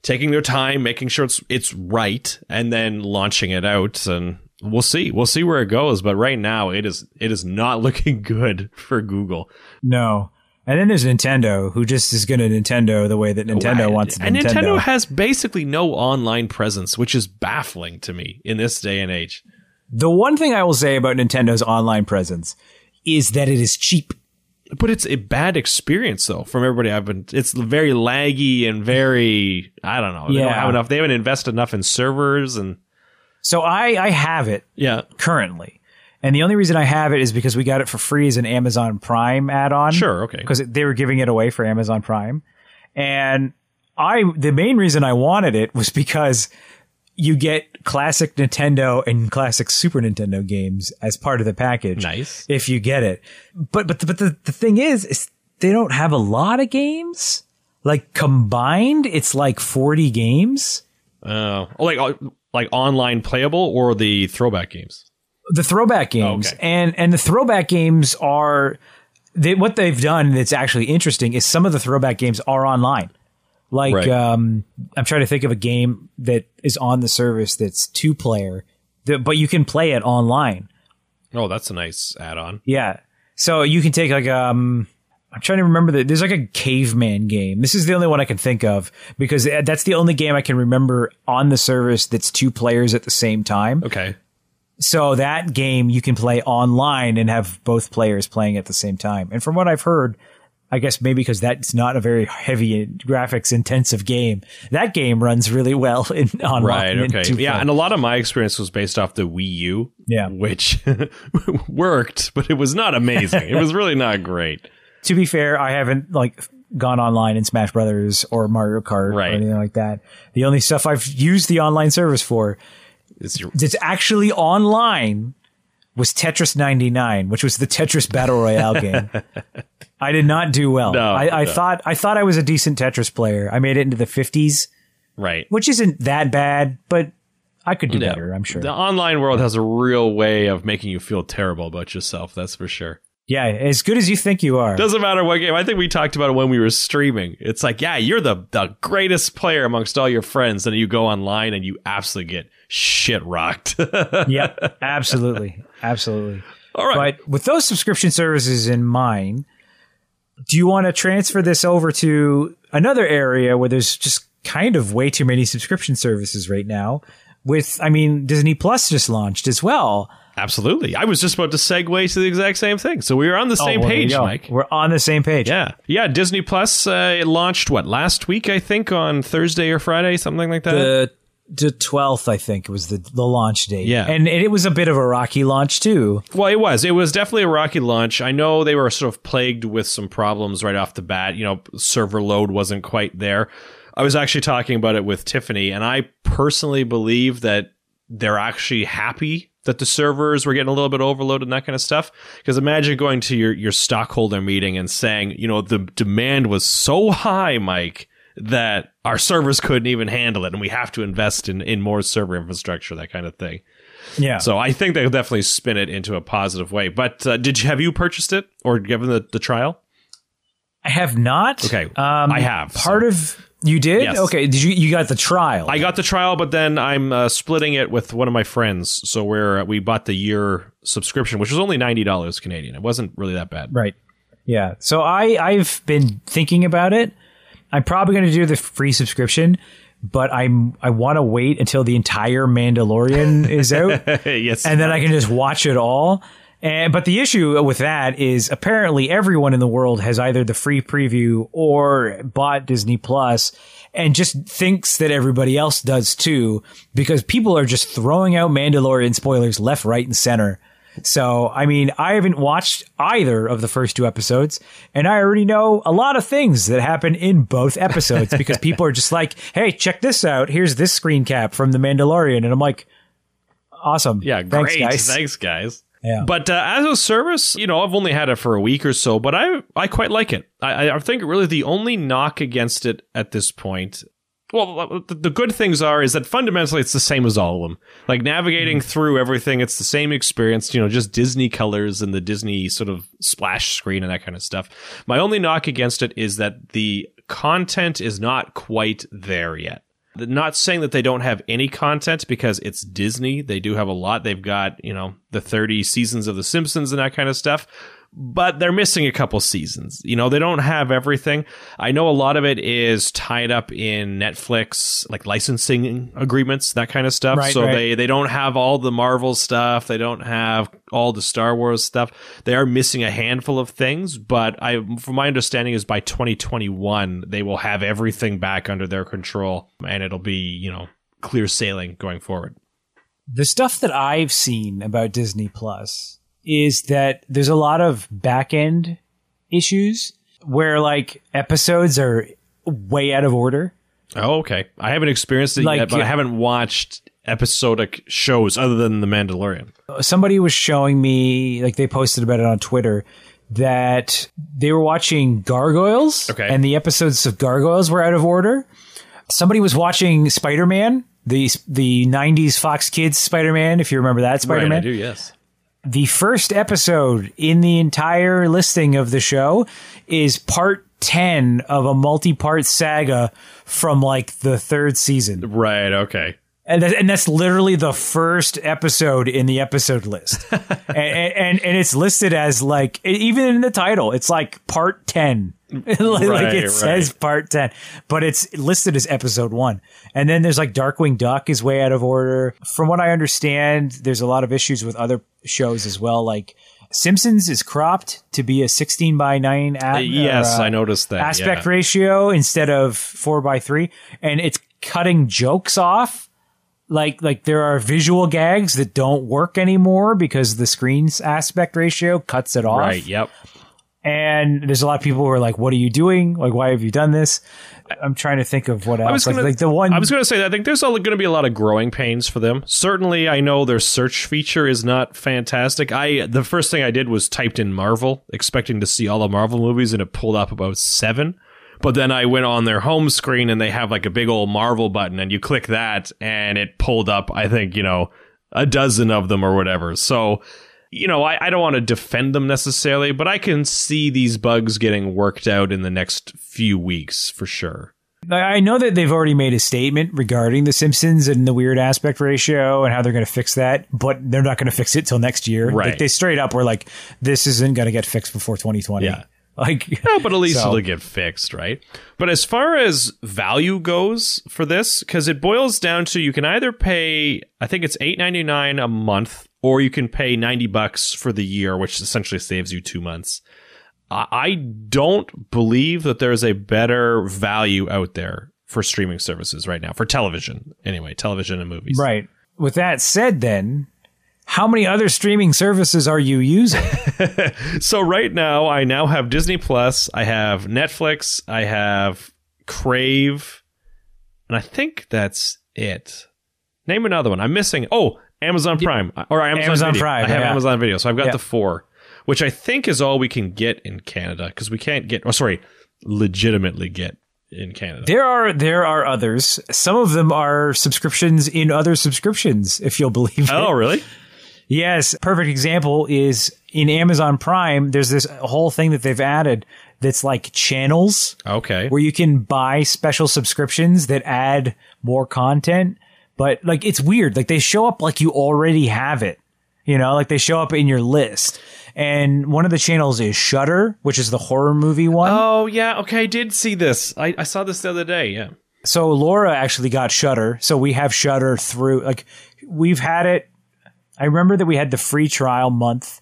[SPEAKER 2] taking their time, making sure it's it's right, and then launching it out. And we'll see, we'll see where it goes. But right now, it is it is not looking good for Google.
[SPEAKER 1] No. And then there's Nintendo, who just is going to Nintendo the way that Nintendo
[SPEAKER 2] Right.
[SPEAKER 1] wants
[SPEAKER 2] and
[SPEAKER 1] Nintendo.
[SPEAKER 2] And Nintendo has basically no online presence, which is baffling to me in this day and age.
[SPEAKER 1] the one thing I will say about Nintendo's online presence is that it is cheap.
[SPEAKER 2] But it's a bad experience though from everybody I've been. It's very laggy and very I don't know. They don't
[SPEAKER 1] Yeah.
[SPEAKER 2] have enough. They haven't invested enough in servers and
[SPEAKER 1] So I, I have it
[SPEAKER 2] yeah.
[SPEAKER 1] currently. And the only reason I have it is because we got it for free as an Amazon Prime add-on.
[SPEAKER 2] Sure, okay.
[SPEAKER 1] Because they were giving it away for Amazon Prime. And I, the main reason I wanted it was because you get classic Nintendo and classic Super Nintendo games as part of the package.
[SPEAKER 2] Nice.
[SPEAKER 1] If you get it. But, but, but the, the thing is, is they don't have a lot of games. Like combined, it's like 40 games.
[SPEAKER 2] Uh, like like online playable or the throwback games.
[SPEAKER 1] the throwback games
[SPEAKER 2] Okay.
[SPEAKER 1] and and the throwback games are they, what they've done that's actually interesting is some of the throwback games are online like
[SPEAKER 2] Right.
[SPEAKER 1] um i'm trying to think of a game that is on the service that's two player that, but you can play it online
[SPEAKER 2] Oh, that's a nice add-on.
[SPEAKER 1] yeah so you can take like um I'm trying to remember that there's like a caveman game. This is the only one I can think of because that's the only game I can remember on the service that's two players at the same time.
[SPEAKER 2] Okay.
[SPEAKER 1] So that game you can play online and have both players playing at the same time. And from what I've heard, I guess maybe because that's not a very heavy graphics intensive game, that game runs really well in online.
[SPEAKER 2] Right. Okay. Yeah, and a lot of my experience was based off the Wii U.
[SPEAKER 1] Yeah.
[SPEAKER 2] Which worked, but it was not amazing. it was really not great.
[SPEAKER 1] To be fair, I haven't like gone online in Smash Brothers or Mario Kart
[SPEAKER 2] Right.
[SPEAKER 1] or anything like that. The only stuff I've used the online service for
[SPEAKER 2] It's your,
[SPEAKER 1] that's actually online was Tetris 99, which was the Tetris Battle Royale game. I did not do well.
[SPEAKER 2] No,
[SPEAKER 1] I, I
[SPEAKER 2] no.
[SPEAKER 1] thought I thought I was a decent Tetris player. I made it into the 50s,
[SPEAKER 2] right.
[SPEAKER 1] which isn't that bad, but I could do
[SPEAKER 2] No.
[SPEAKER 1] better, I'm sure.
[SPEAKER 2] The online world has a real way of making you feel terrible about yourself. That's for sure.
[SPEAKER 1] Yeah, as good as you think you are.
[SPEAKER 2] Doesn't matter what game. I think we talked about it when we were streaming. It's like, yeah, you're the the greatest player amongst all your friends, and you go online and you absolutely get shit rocked.
[SPEAKER 1] yeah, absolutely, absolutely.
[SPEAKER 2] All right.
[SPEAKER 1] But with those subscription services in mind, do you want to transfer this over to another area where there's just kind of way too many subscription services right now? With, I mean, Disney Plus just launched as well.
[SPEAKER 2] Absolutely. I was just about to segue to the exact same thing. So we were on the same
[SPEAKER 1] Oh, well,
[SPEAKER 2] page. Mike.
[SPEAKER 1] We're on the same page.
[SPEAKER 2] Yeah. Yeah. Disney Plus, uh, it launched what, last week, I think, on Thursday or Friday, something like that?
[SPEAKER 1] The the twelfth, I think, was the the launch date.
[SPEAKER 2] Yeah.
[SPEAKER 1] and it was a bit of a rocky launch too.
[SPEAKER 2] Well, it was. It was definitely a rocky launch. I know they were sort of plagued with some problems right off the bat. You know, server load wasn't quite there. I was actually talking about it with Tiffany, and I personally believe that they're actually happy that the servers were getting a little bit overloaded and that kind of stuff. Because imagine going to your, your stockholder meeting and saying, you know, the demand was so high, Mike, that our servers couldn't even handle it, and we have to invest in, in more server infrastructure, that kind of thing.
[SPEAKER 1] Yeah.
[SPEAKER 2] So I think they'll definitely spin it into a positive way. But uh, did you have you purchased it or given the, the trial?
[SPEAKER 1] I have not.
[SPEAKER 2] Okay,
[SPEAKER 1] um,
[SPEAKER 2] I have,
[SPEAKER 1] Part
[SPEAKER 2] so-
[SPEAKER 1] of you did.
[SPEAKER 2] Yes.
[SPEAKER 1] Okay. Did you you got the trial?
[SPEAKER 2] I got the trial, but then I'm uh, splitting it with one of my friends. So we're we bought the year subscription, which was only ninety dollars Canadian. It wasn't really that bad.
[SPEAKER 1] Right. Yeah. So I I've been thinking about it. I'm probably going to do the free subscription, but I'm I want to wait until the entire Mandalorian is out,
[SPEAKER 2] yes,
[SPEAKER 1] and then I can just watch it all. And but the issue with that is apparently everyone in the world has either the free preview or bought Disney Plus and just thinks that everybody else does too because people are just throwing out Mandalorian spoilers left, right, and center. So, I mean, I haven't watched either of the first two episodes, and I already know a lot of things that happen in both episodes because people are just like, hey, check this out. Here's this screen cap from The Mandalorian. And I'm like, awesome.
[SPEAKER 2] yeah,
[SPEAKER 1] Thanks,
[SPEAKER 2] great.
[SPEAKER 1] guys.
[SPEAKER 2] Thanks, guys.
[SPEAKER 1] Yeah.
[SPEAKER 2] But uh, as a service, you know, I've only had it for a week or so, but I I quite like it. I, I think really the only knock against it at this point. Well, the, the good things are is that fundamentally it's the same as all of them. Like navigating through everything, it's the same experience. You know, just Disney colors and the Disney sort of splash screen and that kind of stuff. My only knock against it is that the content is not quite there yet not saying that they don't have any content because it's Disney. They do have a lot. They've got, you know, the 30 seasons of The Simpsons and that kind of stuff. But they're missing a couple seasons. You know, they don't have everything. I know a lot of it is tied up in Netflix, like licensing agreements, that kind of stuff.
[SPEAKER 1] Right,
[SPEAKER 2] so
[SPEAKER 1] right.
[SPEAKER 2] they they don't have all the Marvel stuff. They don't have all the Star Wars stuff. They are missing a handful of things, but I from my understanding is by 2021 they will have everything back under their control and it'll be, you know, clear sailing going forward.
[SPEAKER 1] the stuff that I've seen about Disney Plus is that there's a lot of back end issues where like episodes are way out of order.
[SPEAKER 2] Oh, okay. I haven't experienced it
[SPEAKER 1] Like,
[SPEAKER 2] yet, but I haven't watched episodic shows other than The Mandalorian.
[SPEAKER 1] Somebody was showing me, like they posted about it on Twitter, that they were watching Gargoyles
[SPEAKER 2] Okay.
[SPEAKER 1] and the episodes of Gargoyles were out of order. Somebody was watching Spider Man, the the '90s Fox Kids Spider Man, if you remember that Spider
[SPEAKER 2] Right, I
[SPEAKER 1] Man.
[SPEAKER 2] do, yes.
[SPEAKER 1] The first episode in the entire listing of the show is part 10 of a multi-part saga from like the third season.
[SPEAKER 2] Right, okay.
[SPEAKER 1] And, that, and that's literally the first episode in the episode list. and, and, and it's listed as like, even in the title, it's like part 10. like
[SPEAKER 2] Right,
[SPEAKER 1] it says part 10, but it's listed as episode one. And then there's like Darkwing Duck is way out of order. From what I understand, there's a lot of issues with other shows as well. Like Simpsons is cropped to be a 16 by 9 at,
[SPEAKER 2] yes,
[SPEAKER 1] uh,
[SPEAKER 2] I noticed that.
[SPEAKER 1] aspect
[SPEAKER 2] yeah.
[SPEAKER 1] ratio instead of 4 by 3 and it's cutting jokes off like like there are visual gags that don't work anymore because the screen's aspect ratio cuts it off
[SPEAKER 2] Right, yep.
[SPEAKER 1] And there's a lot of people who are like what are you doing like why have you done this i'm trying to think of what else
[SPEAKER 2] I was gonna,
[SPEAKER 1] like the one
[SPEAKER 2] I was going to say, I think there's going to be a lot of growing pains for them. Certainly, I know their search feature is not fantastic. I the first thing I did was typed in Marvel, expecting to see all the Marvel movies, and it pulled up about seven. But then I went on their home screen, and they have like a big old Marvel button, and you click that, and it pulled up. I think you know a dozen of them or whatever. So you know, I, I don't want to defend them necessarily, but I can see these bugs getting worked out in the next few weeks for sure.
[SPEAKER 1] I know that they've already made a statement regarding The Simpsons and the weird aspect ratio and how they're going to fix that, but they're not going to fix it till next year.
[SPEAKER 2] Right.
[SPEAKER 1] Like they straight up were like, this isn't going to get fixed before 2020.
[SPEAKER 2] Yeah.
[SPEAKER 1] Like,
[SPEAKER 2] Yeah, but at least
[SPEAKER 1] So-
[SPEAKER 2] it'll get fixed, right? But as far as value goes for this, because it boils down to you can either pay, I think it's eight ninety nine a month, or you can pay ninety bucks for the year, which essentially saves you two months. I I don't believe that there's a better value out there for streaming services right now for television. Anyway, television and movies.
[SPEAKER 1] right. With that said, then, how many other streaming services are you using?
[SPEAKER 2] So right now, I now have Disney Plus, I have Netflix, I have Crave, and I think that's it. Name another one. I'm missing. Oh, Amazon Prime or Amazon,
[SPEAKER 1] Amazon
[SPEAKER 2] Video.
[SPEAKER 1] Prime,
[SPEAKER 2] I have
[SPEAKER 1] yeah.
[SPEAKER 2] Amazon Video, so I've got
[SPEAKER 1] Yeah.
[SPEAKER 2] the four, which I think is all we can get in Canada because we can't get. Oh, sorry, legitimately get in Canada.
[SPEAKER 1] There are there are others. Some of them are subscriptions in other subscriptions, if you'll believe oh, it.
[SPEAKER 2] oh, really?
[SPEAKER 1] Yes, perfect example is in Amazon Prime. There's this whole thing that they've added that's like channels
[SPEAKER 2] Okay.
[SPEAKER 1] where you can buy special subscriptions that add more content. But like it's weird. Like they show up like you already have it. You know, like they show up in your list. And one of the channels is Shudder, which is the horror movie one.
[SPEAKER 2] Oh yeah. Okay, I did see this. I, I saw this the other day. Yeah.
[SPEAKER 1] So Laura actually got Shudder. So we have Shudder through like we've had it. I remember that we had the free trial month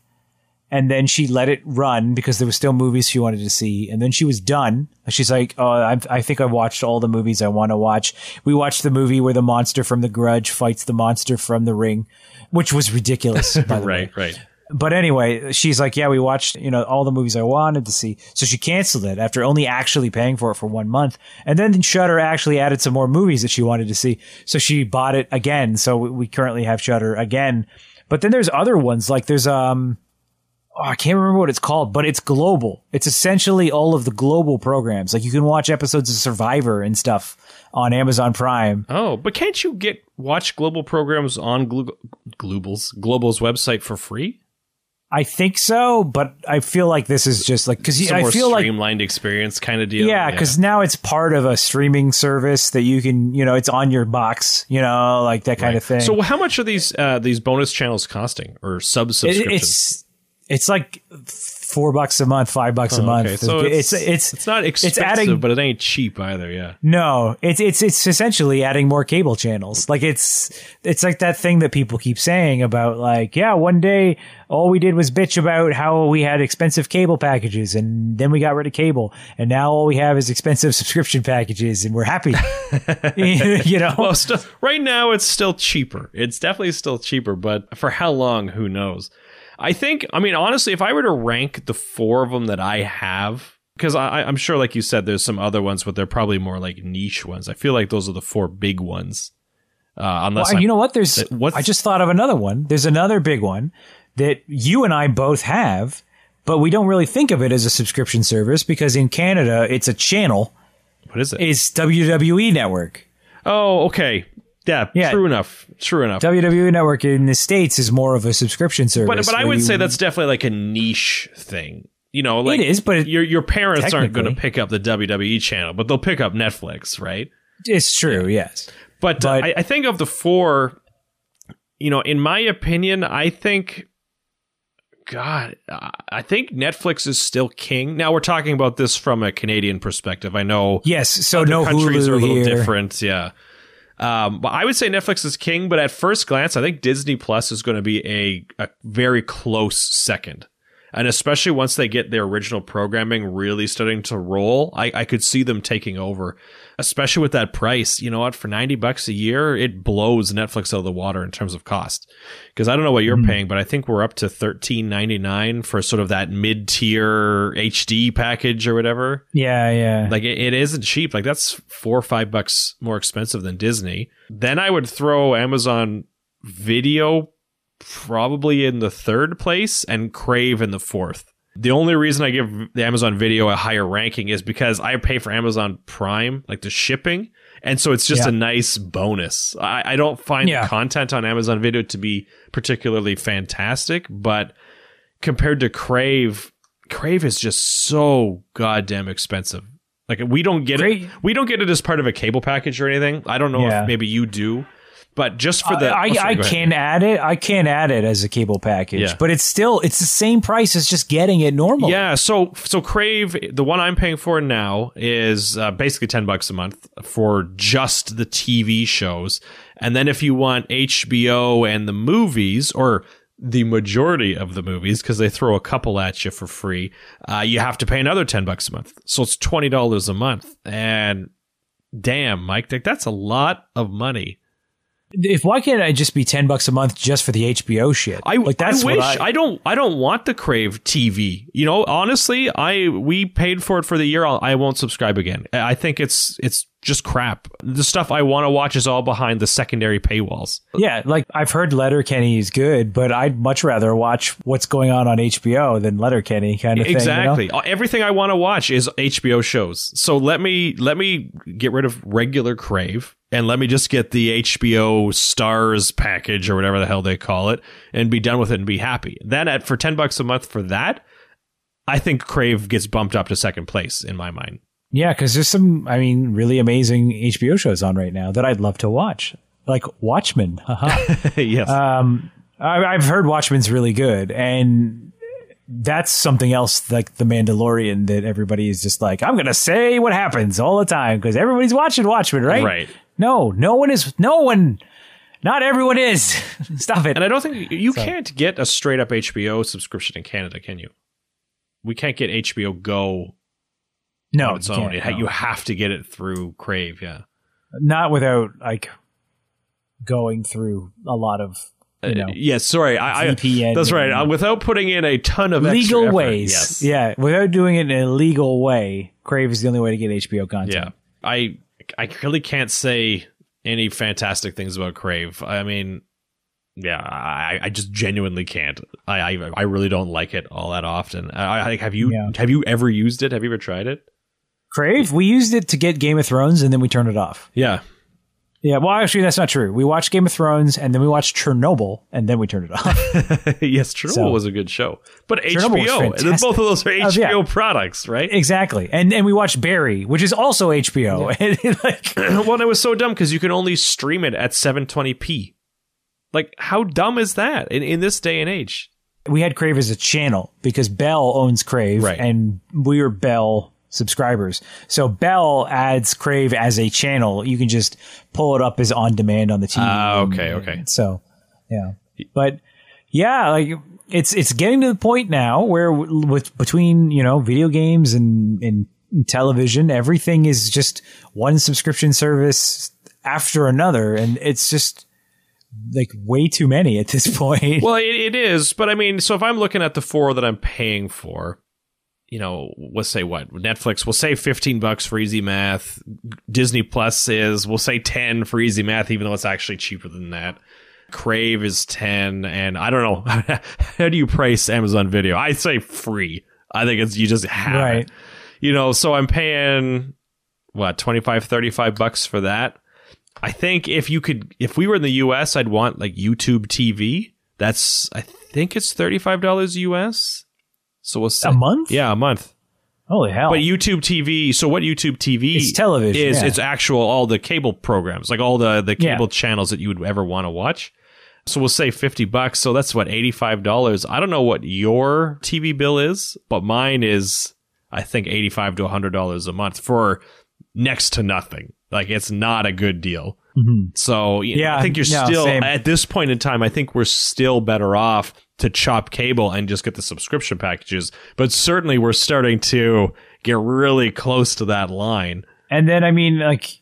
[SPEAKER 1] and then she let it run because there were still movies she wanted to see. And then she was done. She's like, "Oh, I, I think I watched all the movies I want to watch." We watched the movie where the monster from The Grudge fights the monster from The Ring, which was ridiculous. the way.
[SPEAKER 2] Right. Right.
[SPEAKER 1] But anyway, she's like, yeah, we watched, you know, all the movies I wanted to see. So she canceled it after only actually paying for it for one month. And then Shudder actually added some more movies that she wanted to see. So she bought it again. So we- we currently have Shudder again. But then there's other ones like there's, um, oh, I can't remember what it's called, but it's global. It's essentially all of the global programs. Like you can watch episodes of Survivor and stuff on Amazon Prime.
[SPEAKER 2] Oh, but can't you get watch global programs on Glo- Global's Global's website for free?
[SPEAKER 1] I think so, but I feel like this is just like, cause
[SPEAKER 2] It's a
[SPEAKER 1] I feel like
[SPEAKER 2] streamlined experience kind of deal.
[SPEAKER 1] Yeah, because now it's part of a streaming service that you can, you know, it's on your box, you know, like that kind of thing.
[SPEAKER 2] So how much are these uh, these bonus channels costing or sub
[SPEAKER 1] It-
[SPEAKER 2] subscriptions?
[SPEAKER 1] it's it's like four bucks a month, five bucks a oh, month.
[SPEAKER 2] Oh, okay, so
[SPEAKER 1] it's,
[SPEAKER 2] it's,
[SPEAKER 1] it's
[SPEAKER 2] it's not expensive,
[SPEAKER 1] adding-
[SPEAKER 2] but it ain't cheap either. Yeah.
[SPEAKER 1] no, it's it's it's essentially adding more cable channels. Like it's it's like that thing that people keep saying about like, yeah, one day all we did was bitch about how we had expensive cable packages and then we got rid of cable and now all we have is expensive subscription packages and we're happy. you know?
[SPEAKER 2] Well, still, right now it's still cheaper. It's definitely still cheaper, but for how long? Who knows? I think. I mean, honestly, if I were to rank the four of them that I have, because I, I'm sure, like you said, there's some other ones, but they're probably more like niche ones. I feel like those are the four big ones. Uh, unless
[SPEAKER 1] Well, you know what? There's.
[SPEAKER 2] what's-
[SPEAKER 1] I just thought of another one. There's another big one that you and I both have, but we don't really think of it as a subscription service because in Canada it's a channel.
[SPEAKER 2] what is it?
[SPEAKER 1] It's WWE Network.
[SPEAKER 2] oh, okay. Yeah,
[SPEAKER 1] Yeah.
[SPEAKER 2] true enough. True enough.
[SPEAKER 1] WWE Network in the states is more of a subscription service.
[SPEAKER 2] But but I would
[SPEAKER 1] you-
[SPEAKER 2] say that's definitely like a niche thing. You know, like
[SPEAKER 1] is, but
[SPEAKER 2] your your parents aren't going to pick up the WWE channel, but they'll pick up Netflix, right?
[SPEAKER 1] it's true. Yes.
[SPEAKER 2] But, uh,
[SPEAKER 1] But-
[SPEAKER 2] I, I think of the four, you know, in my opinion, I think, God, I I think Netflix is still king. Now we're talking about this from a Canadian perspective. I know
[SPEAKER 1] Yes. So no
[SPEAKER 2] countries
[SPEAKER 1] Hulu
[SPEAKER 2] are a little
[SPEAKER 1] here.
[SPEAKER 2] different. Yeah. Um, but I would say Netflix is king, but at first glance, I think Disney Plus is going to be a, a very close second. And especially once they get their original programming really starting to roll, I, I could see them taking over, especially with that price. You know what? For 90 bucks a year, it blows Netflix out of the water in terms of cost. Because I don't know what you're mm-hmm. paying, but I think we're up to 13.99 for sort of that mid tier HD package or whatever.
[SPEAKER 1] Yeah. Yeah.
[SPEAKER 2] Like it, it isn't cheap. Like that's four or five bucks more expensive than Disney. Then I would throw Amazon Video probably in the third place and Crave in the fourth. The only reason I give the Amazon Video a higher ranking is because I pay for Amazon Prime, like the shipping, And so it's just
[SPEAKER 1] Yeah.
[SPEAKER 2] a nice bonus. I, I don't find
[SPEAKER 1] Yeah.
[SPEAKER 2] content on Amazon Video to be particularly fantastic, but compared to Crave, Crave is just so goddamn expensive. Like we don't get it. We don't get it as part of a cable package or anything. I don't know
[SPEAKER 1] Yeah.
[SPEAKER 2] if maybe you do, but just for the
[SPEAKER 1] I,
[SPEAKER 2] oh, sorry,
[SPEAKER 1] I can add it. I can add it as a cable package,
[SPEAKER 2] Yeah.
[SPEAKER 1] but it's still it's the same price as just getting it normal.
[SPEAKER 2] Yeah, so so Crave, the one I'm paying for now is uh, basically ten bucks a month for just the TV shows, and then if you want HBO and the movies or the majority of the movies because they throw a couple at you for free, uh, you have to pay another ten bucks a month. So it's twenty dollars a month, and damn, Mike, like, that's a lot of money.
[SPEAKER 1] If why can't I just be ten bucks a month just for the HBO shit?
[SPEAKER 2] I,
[SPEAKER 1] like that's
[SPEAKER 2] I
[SPEAKER 1] what
[SPEAKER 2] wish I, don't I don't want the Crave TV. You know, honestly, I we paid for it for the year. I'll, I won't subscribe again. I I think it's it's just crap. The stuff I want to watch is all behind the secondary paywalls.
[SPEAKER 1] Yeah, like I've heard Letterkenny is good, but I'd much rather watch what's going on on HBO than Letterkenny kind of thing. you know?
[SPEAKER 2] Exactly. Everything I want to watch is HBO shows. So let me let me get rid of regular Crave and let me just get the HBO Stars package or whatever the hell they call it and be done with it and be happy. Then at for 10 bucks a month for that, I think Crave gets bumped up to second place in my mind.
[SPEAKER 1] Yeah, because there's some, I mean, really amazing HBO shows on right now that I'd love to watch, like Watchmen.
[SPEAKER 2] Yes.
[SPEAKER 1] um, I, I've heard Watchmen's really good, and that's something else like The Mandalorian that everybody is just like, I'm gonna say what happens all the time because everybody's watching Watchmen, right?
[SPEAKER 2] Right.
[SPEAKER 1] No, no one is. No one. Not everyone is. Stop it.
[SPEAKER 2] And I don't think you can't get a straight up HBO subscription in Canada, can you? We can't get HBO Go
[SPEAKER 1] no,
[SPEAKER 2] on its
[SPEAKER 1] you
[SPEAKER 2] own. It
[SPEAKER 1] no.
[SPEAKER 2] You have to get it through Crave, yeah.
[SPEAKER 1] not without like going through a lot of you know
[SPEAKER 2] Uh, yes, sorry. I, I, that's right. Uh, without putting in a ton of extra
[SPEAKER 1] legal ways.
[SPEAKER 2] Yes.
[SPEAKER 1] Yeah, without doing it in a legal way, Crave is the only way to get HBO content.
[SPEAKER 2] Yeah. I I really can't say any fantastic things about Crave. I mean, yeah, I, I just genuinely can't. I, I I really don't like it all that often. I, I have you
[SPEAKER 1] Yeah.
[SPEAKER 2] have you ever used it? Have you ever tried it?
[SPEAKER 1] Crave, we used it to get Game of Thrones and then we turned it off.
[SPEAKER 2] Yeah.
[SPEAKER 1] Yeah, well, actually, that's not true. We watched Game of Thrones and then we watched Chernobyl and then we turned it off.
[SPEAKER 2] yes, Chernobyl
[SPEAKER 1] So-
[SPEAKER 2] was a good show, but
[SPEAKER 1] Chernobyl
[SPEAKER 2] HBO. and then Both of those are
[SPEAKER 1] Oh, yeah.
[SPEAKER 2] HBO products, right?
[SPEAKER 1] exactly. And and we watched Barry, which is also HBO. And, like,
[SPEAKER 2] well, it was so dumb because you can only stream it at 720p. Like, how dumb is that in, in this day and age?
[SPEAKER 1] we had Crave as a channel because Bell owns Crave
[SPEAKER 2] Right.
[SPEAKER 1] and we are Bell subscribers. So Bell adds Crave as a channel. You can just pull it up as on demand on the TV.
[SPEAKER 2] Ah, okay, okay.
[SPEAKER 1] So, yeah. But yeah, like it's it's getting to the point now where with between, you know, video games and and television, everything is just one subscription service after another and it's just like way too many at this point.
[SPEAKER 2] Well, it, it is, but I mean, so if I'm looking at the four that I'm paying for, you know, let's say what Netflix, we'll say 15 bucks for Easy Math. Disney Plus is, we'll say 10 for Easy Math, even though it's actually cheaper than that. Crave is 10, and I don't know. How do you price Amazon Video? I say free. I think it's you just have
[SPEAKER 1] Right.
[SPEAKER 2] it. You know, so I'm paying what 25 35 bucks for that. I think if you could if we were in the US, I'd want like YouTube TV. That's I think it's $35 US. So we'll say
[SPEAKER 1] A month?
[SPEAKER 2] Yeah, a month.
[SPEAKER 1] Holy hell.
[SPEAKER 2] But YouTube TV, so what YouTube TV
[SPEAKER 1] It's television,
[SPEAKER 2] is
[SPEAKER 1] yeah.
[SPEAKER 2] it's actual all the cable programs, like all the the
[SPEAKER 1] Yeah.
[SPEAKER 2] cable channels that you would ever want to watch. So we'll say 50 bucks. So that's what $85. I don't know what your TV bill is, but mine is I think 85 to $100 a month for next to nothing. Like it's not a good deal. Mm-hmm. So you know,
[SPEAKER 1] Yeah,
[SPEAKER 2] I think you're
[SPEAKER 1] no,
[SPEAKER 2] still
[SPEAKER 1] same.
[SPEAKER 2] at this point in time. I think we're still better off to chop cable and just get the subscription packages. But certainly, we're starting to get really close to that line.
[SPEAKER 1] And then I mean, like,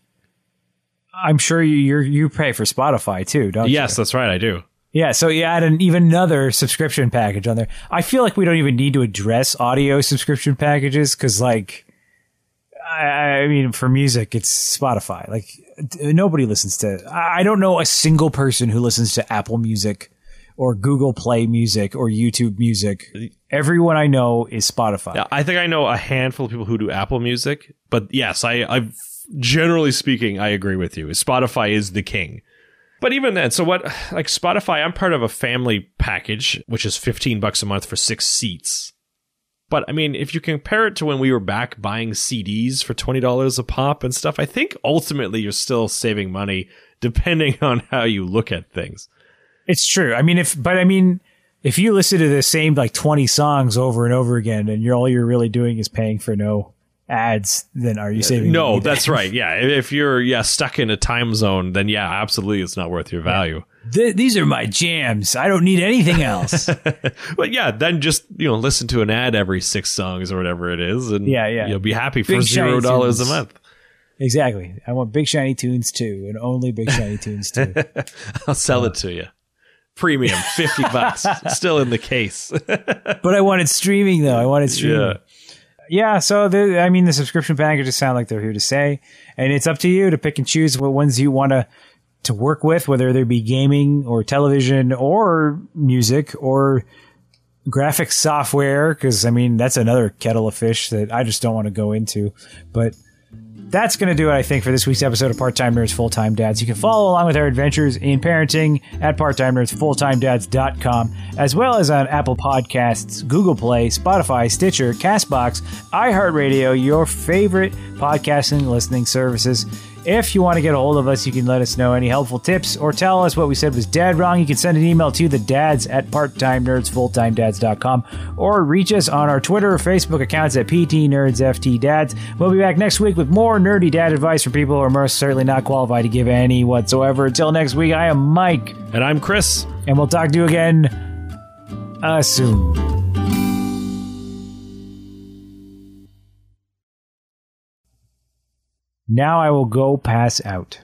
[SPEAKER 1] I'm sure you you're, you pay for Spotify too, don't you?
[SPEAKER 2] Yes, that's right. I do.
[SPEAKER 1] Yeah. So you add an even another subscription package on there. I feel like we don't even need to address audio subscription packages because, like, I, I mean, for music, it's Spotify. Like, nobody listens to. I don't know a single person who listens to Apple Music or Google Play Music or YouTube Music. Everyone I know is Spotify.
[SPEAKER 2] Yeah, I think I know a handful of people who do Apple Music, but yes, I I generally speaking, I agree with you. Spotify is the king. But even then, so what like Spotify, I'm part of a family package, which is 15 bucks a month for six seats. But I mean, if you compare it to when we were back buying CDs for $20 a pop and stuff, I think ultimately you're still saving money depending on how you look at things.
[SPEAKER 1] It's true. I mean, if, but I mean, if you listen to the same like 20 songs over and over again and you're all you're really doing is paying for no ads, then are you saving?
[SPEAKER 2] No, that's right. Yeah. If you're, yeah, stuck in a time zone, then yeah, absolutely it's not worth your value.
[SPEAKER 1] Th- these are my jams. I don't need anything else.
[SPEAKER 2] But yeah, then just, you know, listen to an ad every six songs or whatever it is. And
[SPEAKER 1] Yeah, yeah.
[SPEAKER 2] you'll be happy for
[SPEAKER 1] Big
[SPEAKER 2] zero dollars a month.
[SPEAKER 1] exactly. I want Big Shiny Tunes too, and only Big Shiny Tunes too.
[SPEAKER 2] I'll sell it to you. Premium, 50 bucks. Still in the case.
[SPEAKER 1] But I wanted streaming though. I wanted streaming.
[SPEAKER 2] yeah.
[SPEAKER 1] Yeah, so the, I mean, the subscription packages sound like they're here to stay, and it's up to you to pick and choose what ones you want to to work with, whether they be gaming or television or music or graphics software. Because I mean, that's another kettle of fish that I just don't want to go into. But that's going to do it, I think, for this week's episode of Part Time Nerds Full Time Dads. You can follow along with our adventures in parenting at parttimenerdsfulltimedads.com, as well as on Apple Podcasts, Google Play, Spotify, Stitcher, Castbox, iHeartRadio, your favorite podcasting listening services. If you want to get a hold of us, you can let us know any helpful tips or tell us what we said was dead wrong. You can send an email to the dads at parttimenerdsfulltimedads.com or reach us on our Twitter or Facebook accounts at PTNerdsFTDads. We'll be back next week with more nerdy dad advice for people who are most certainly not qualified to give any whatsoever. Until next week, I am Mike,
[SPEAKER 2] And I'm Chris.
[SPEAKER 1] and we'll talk to you again uh, soon. Now I will go pass out.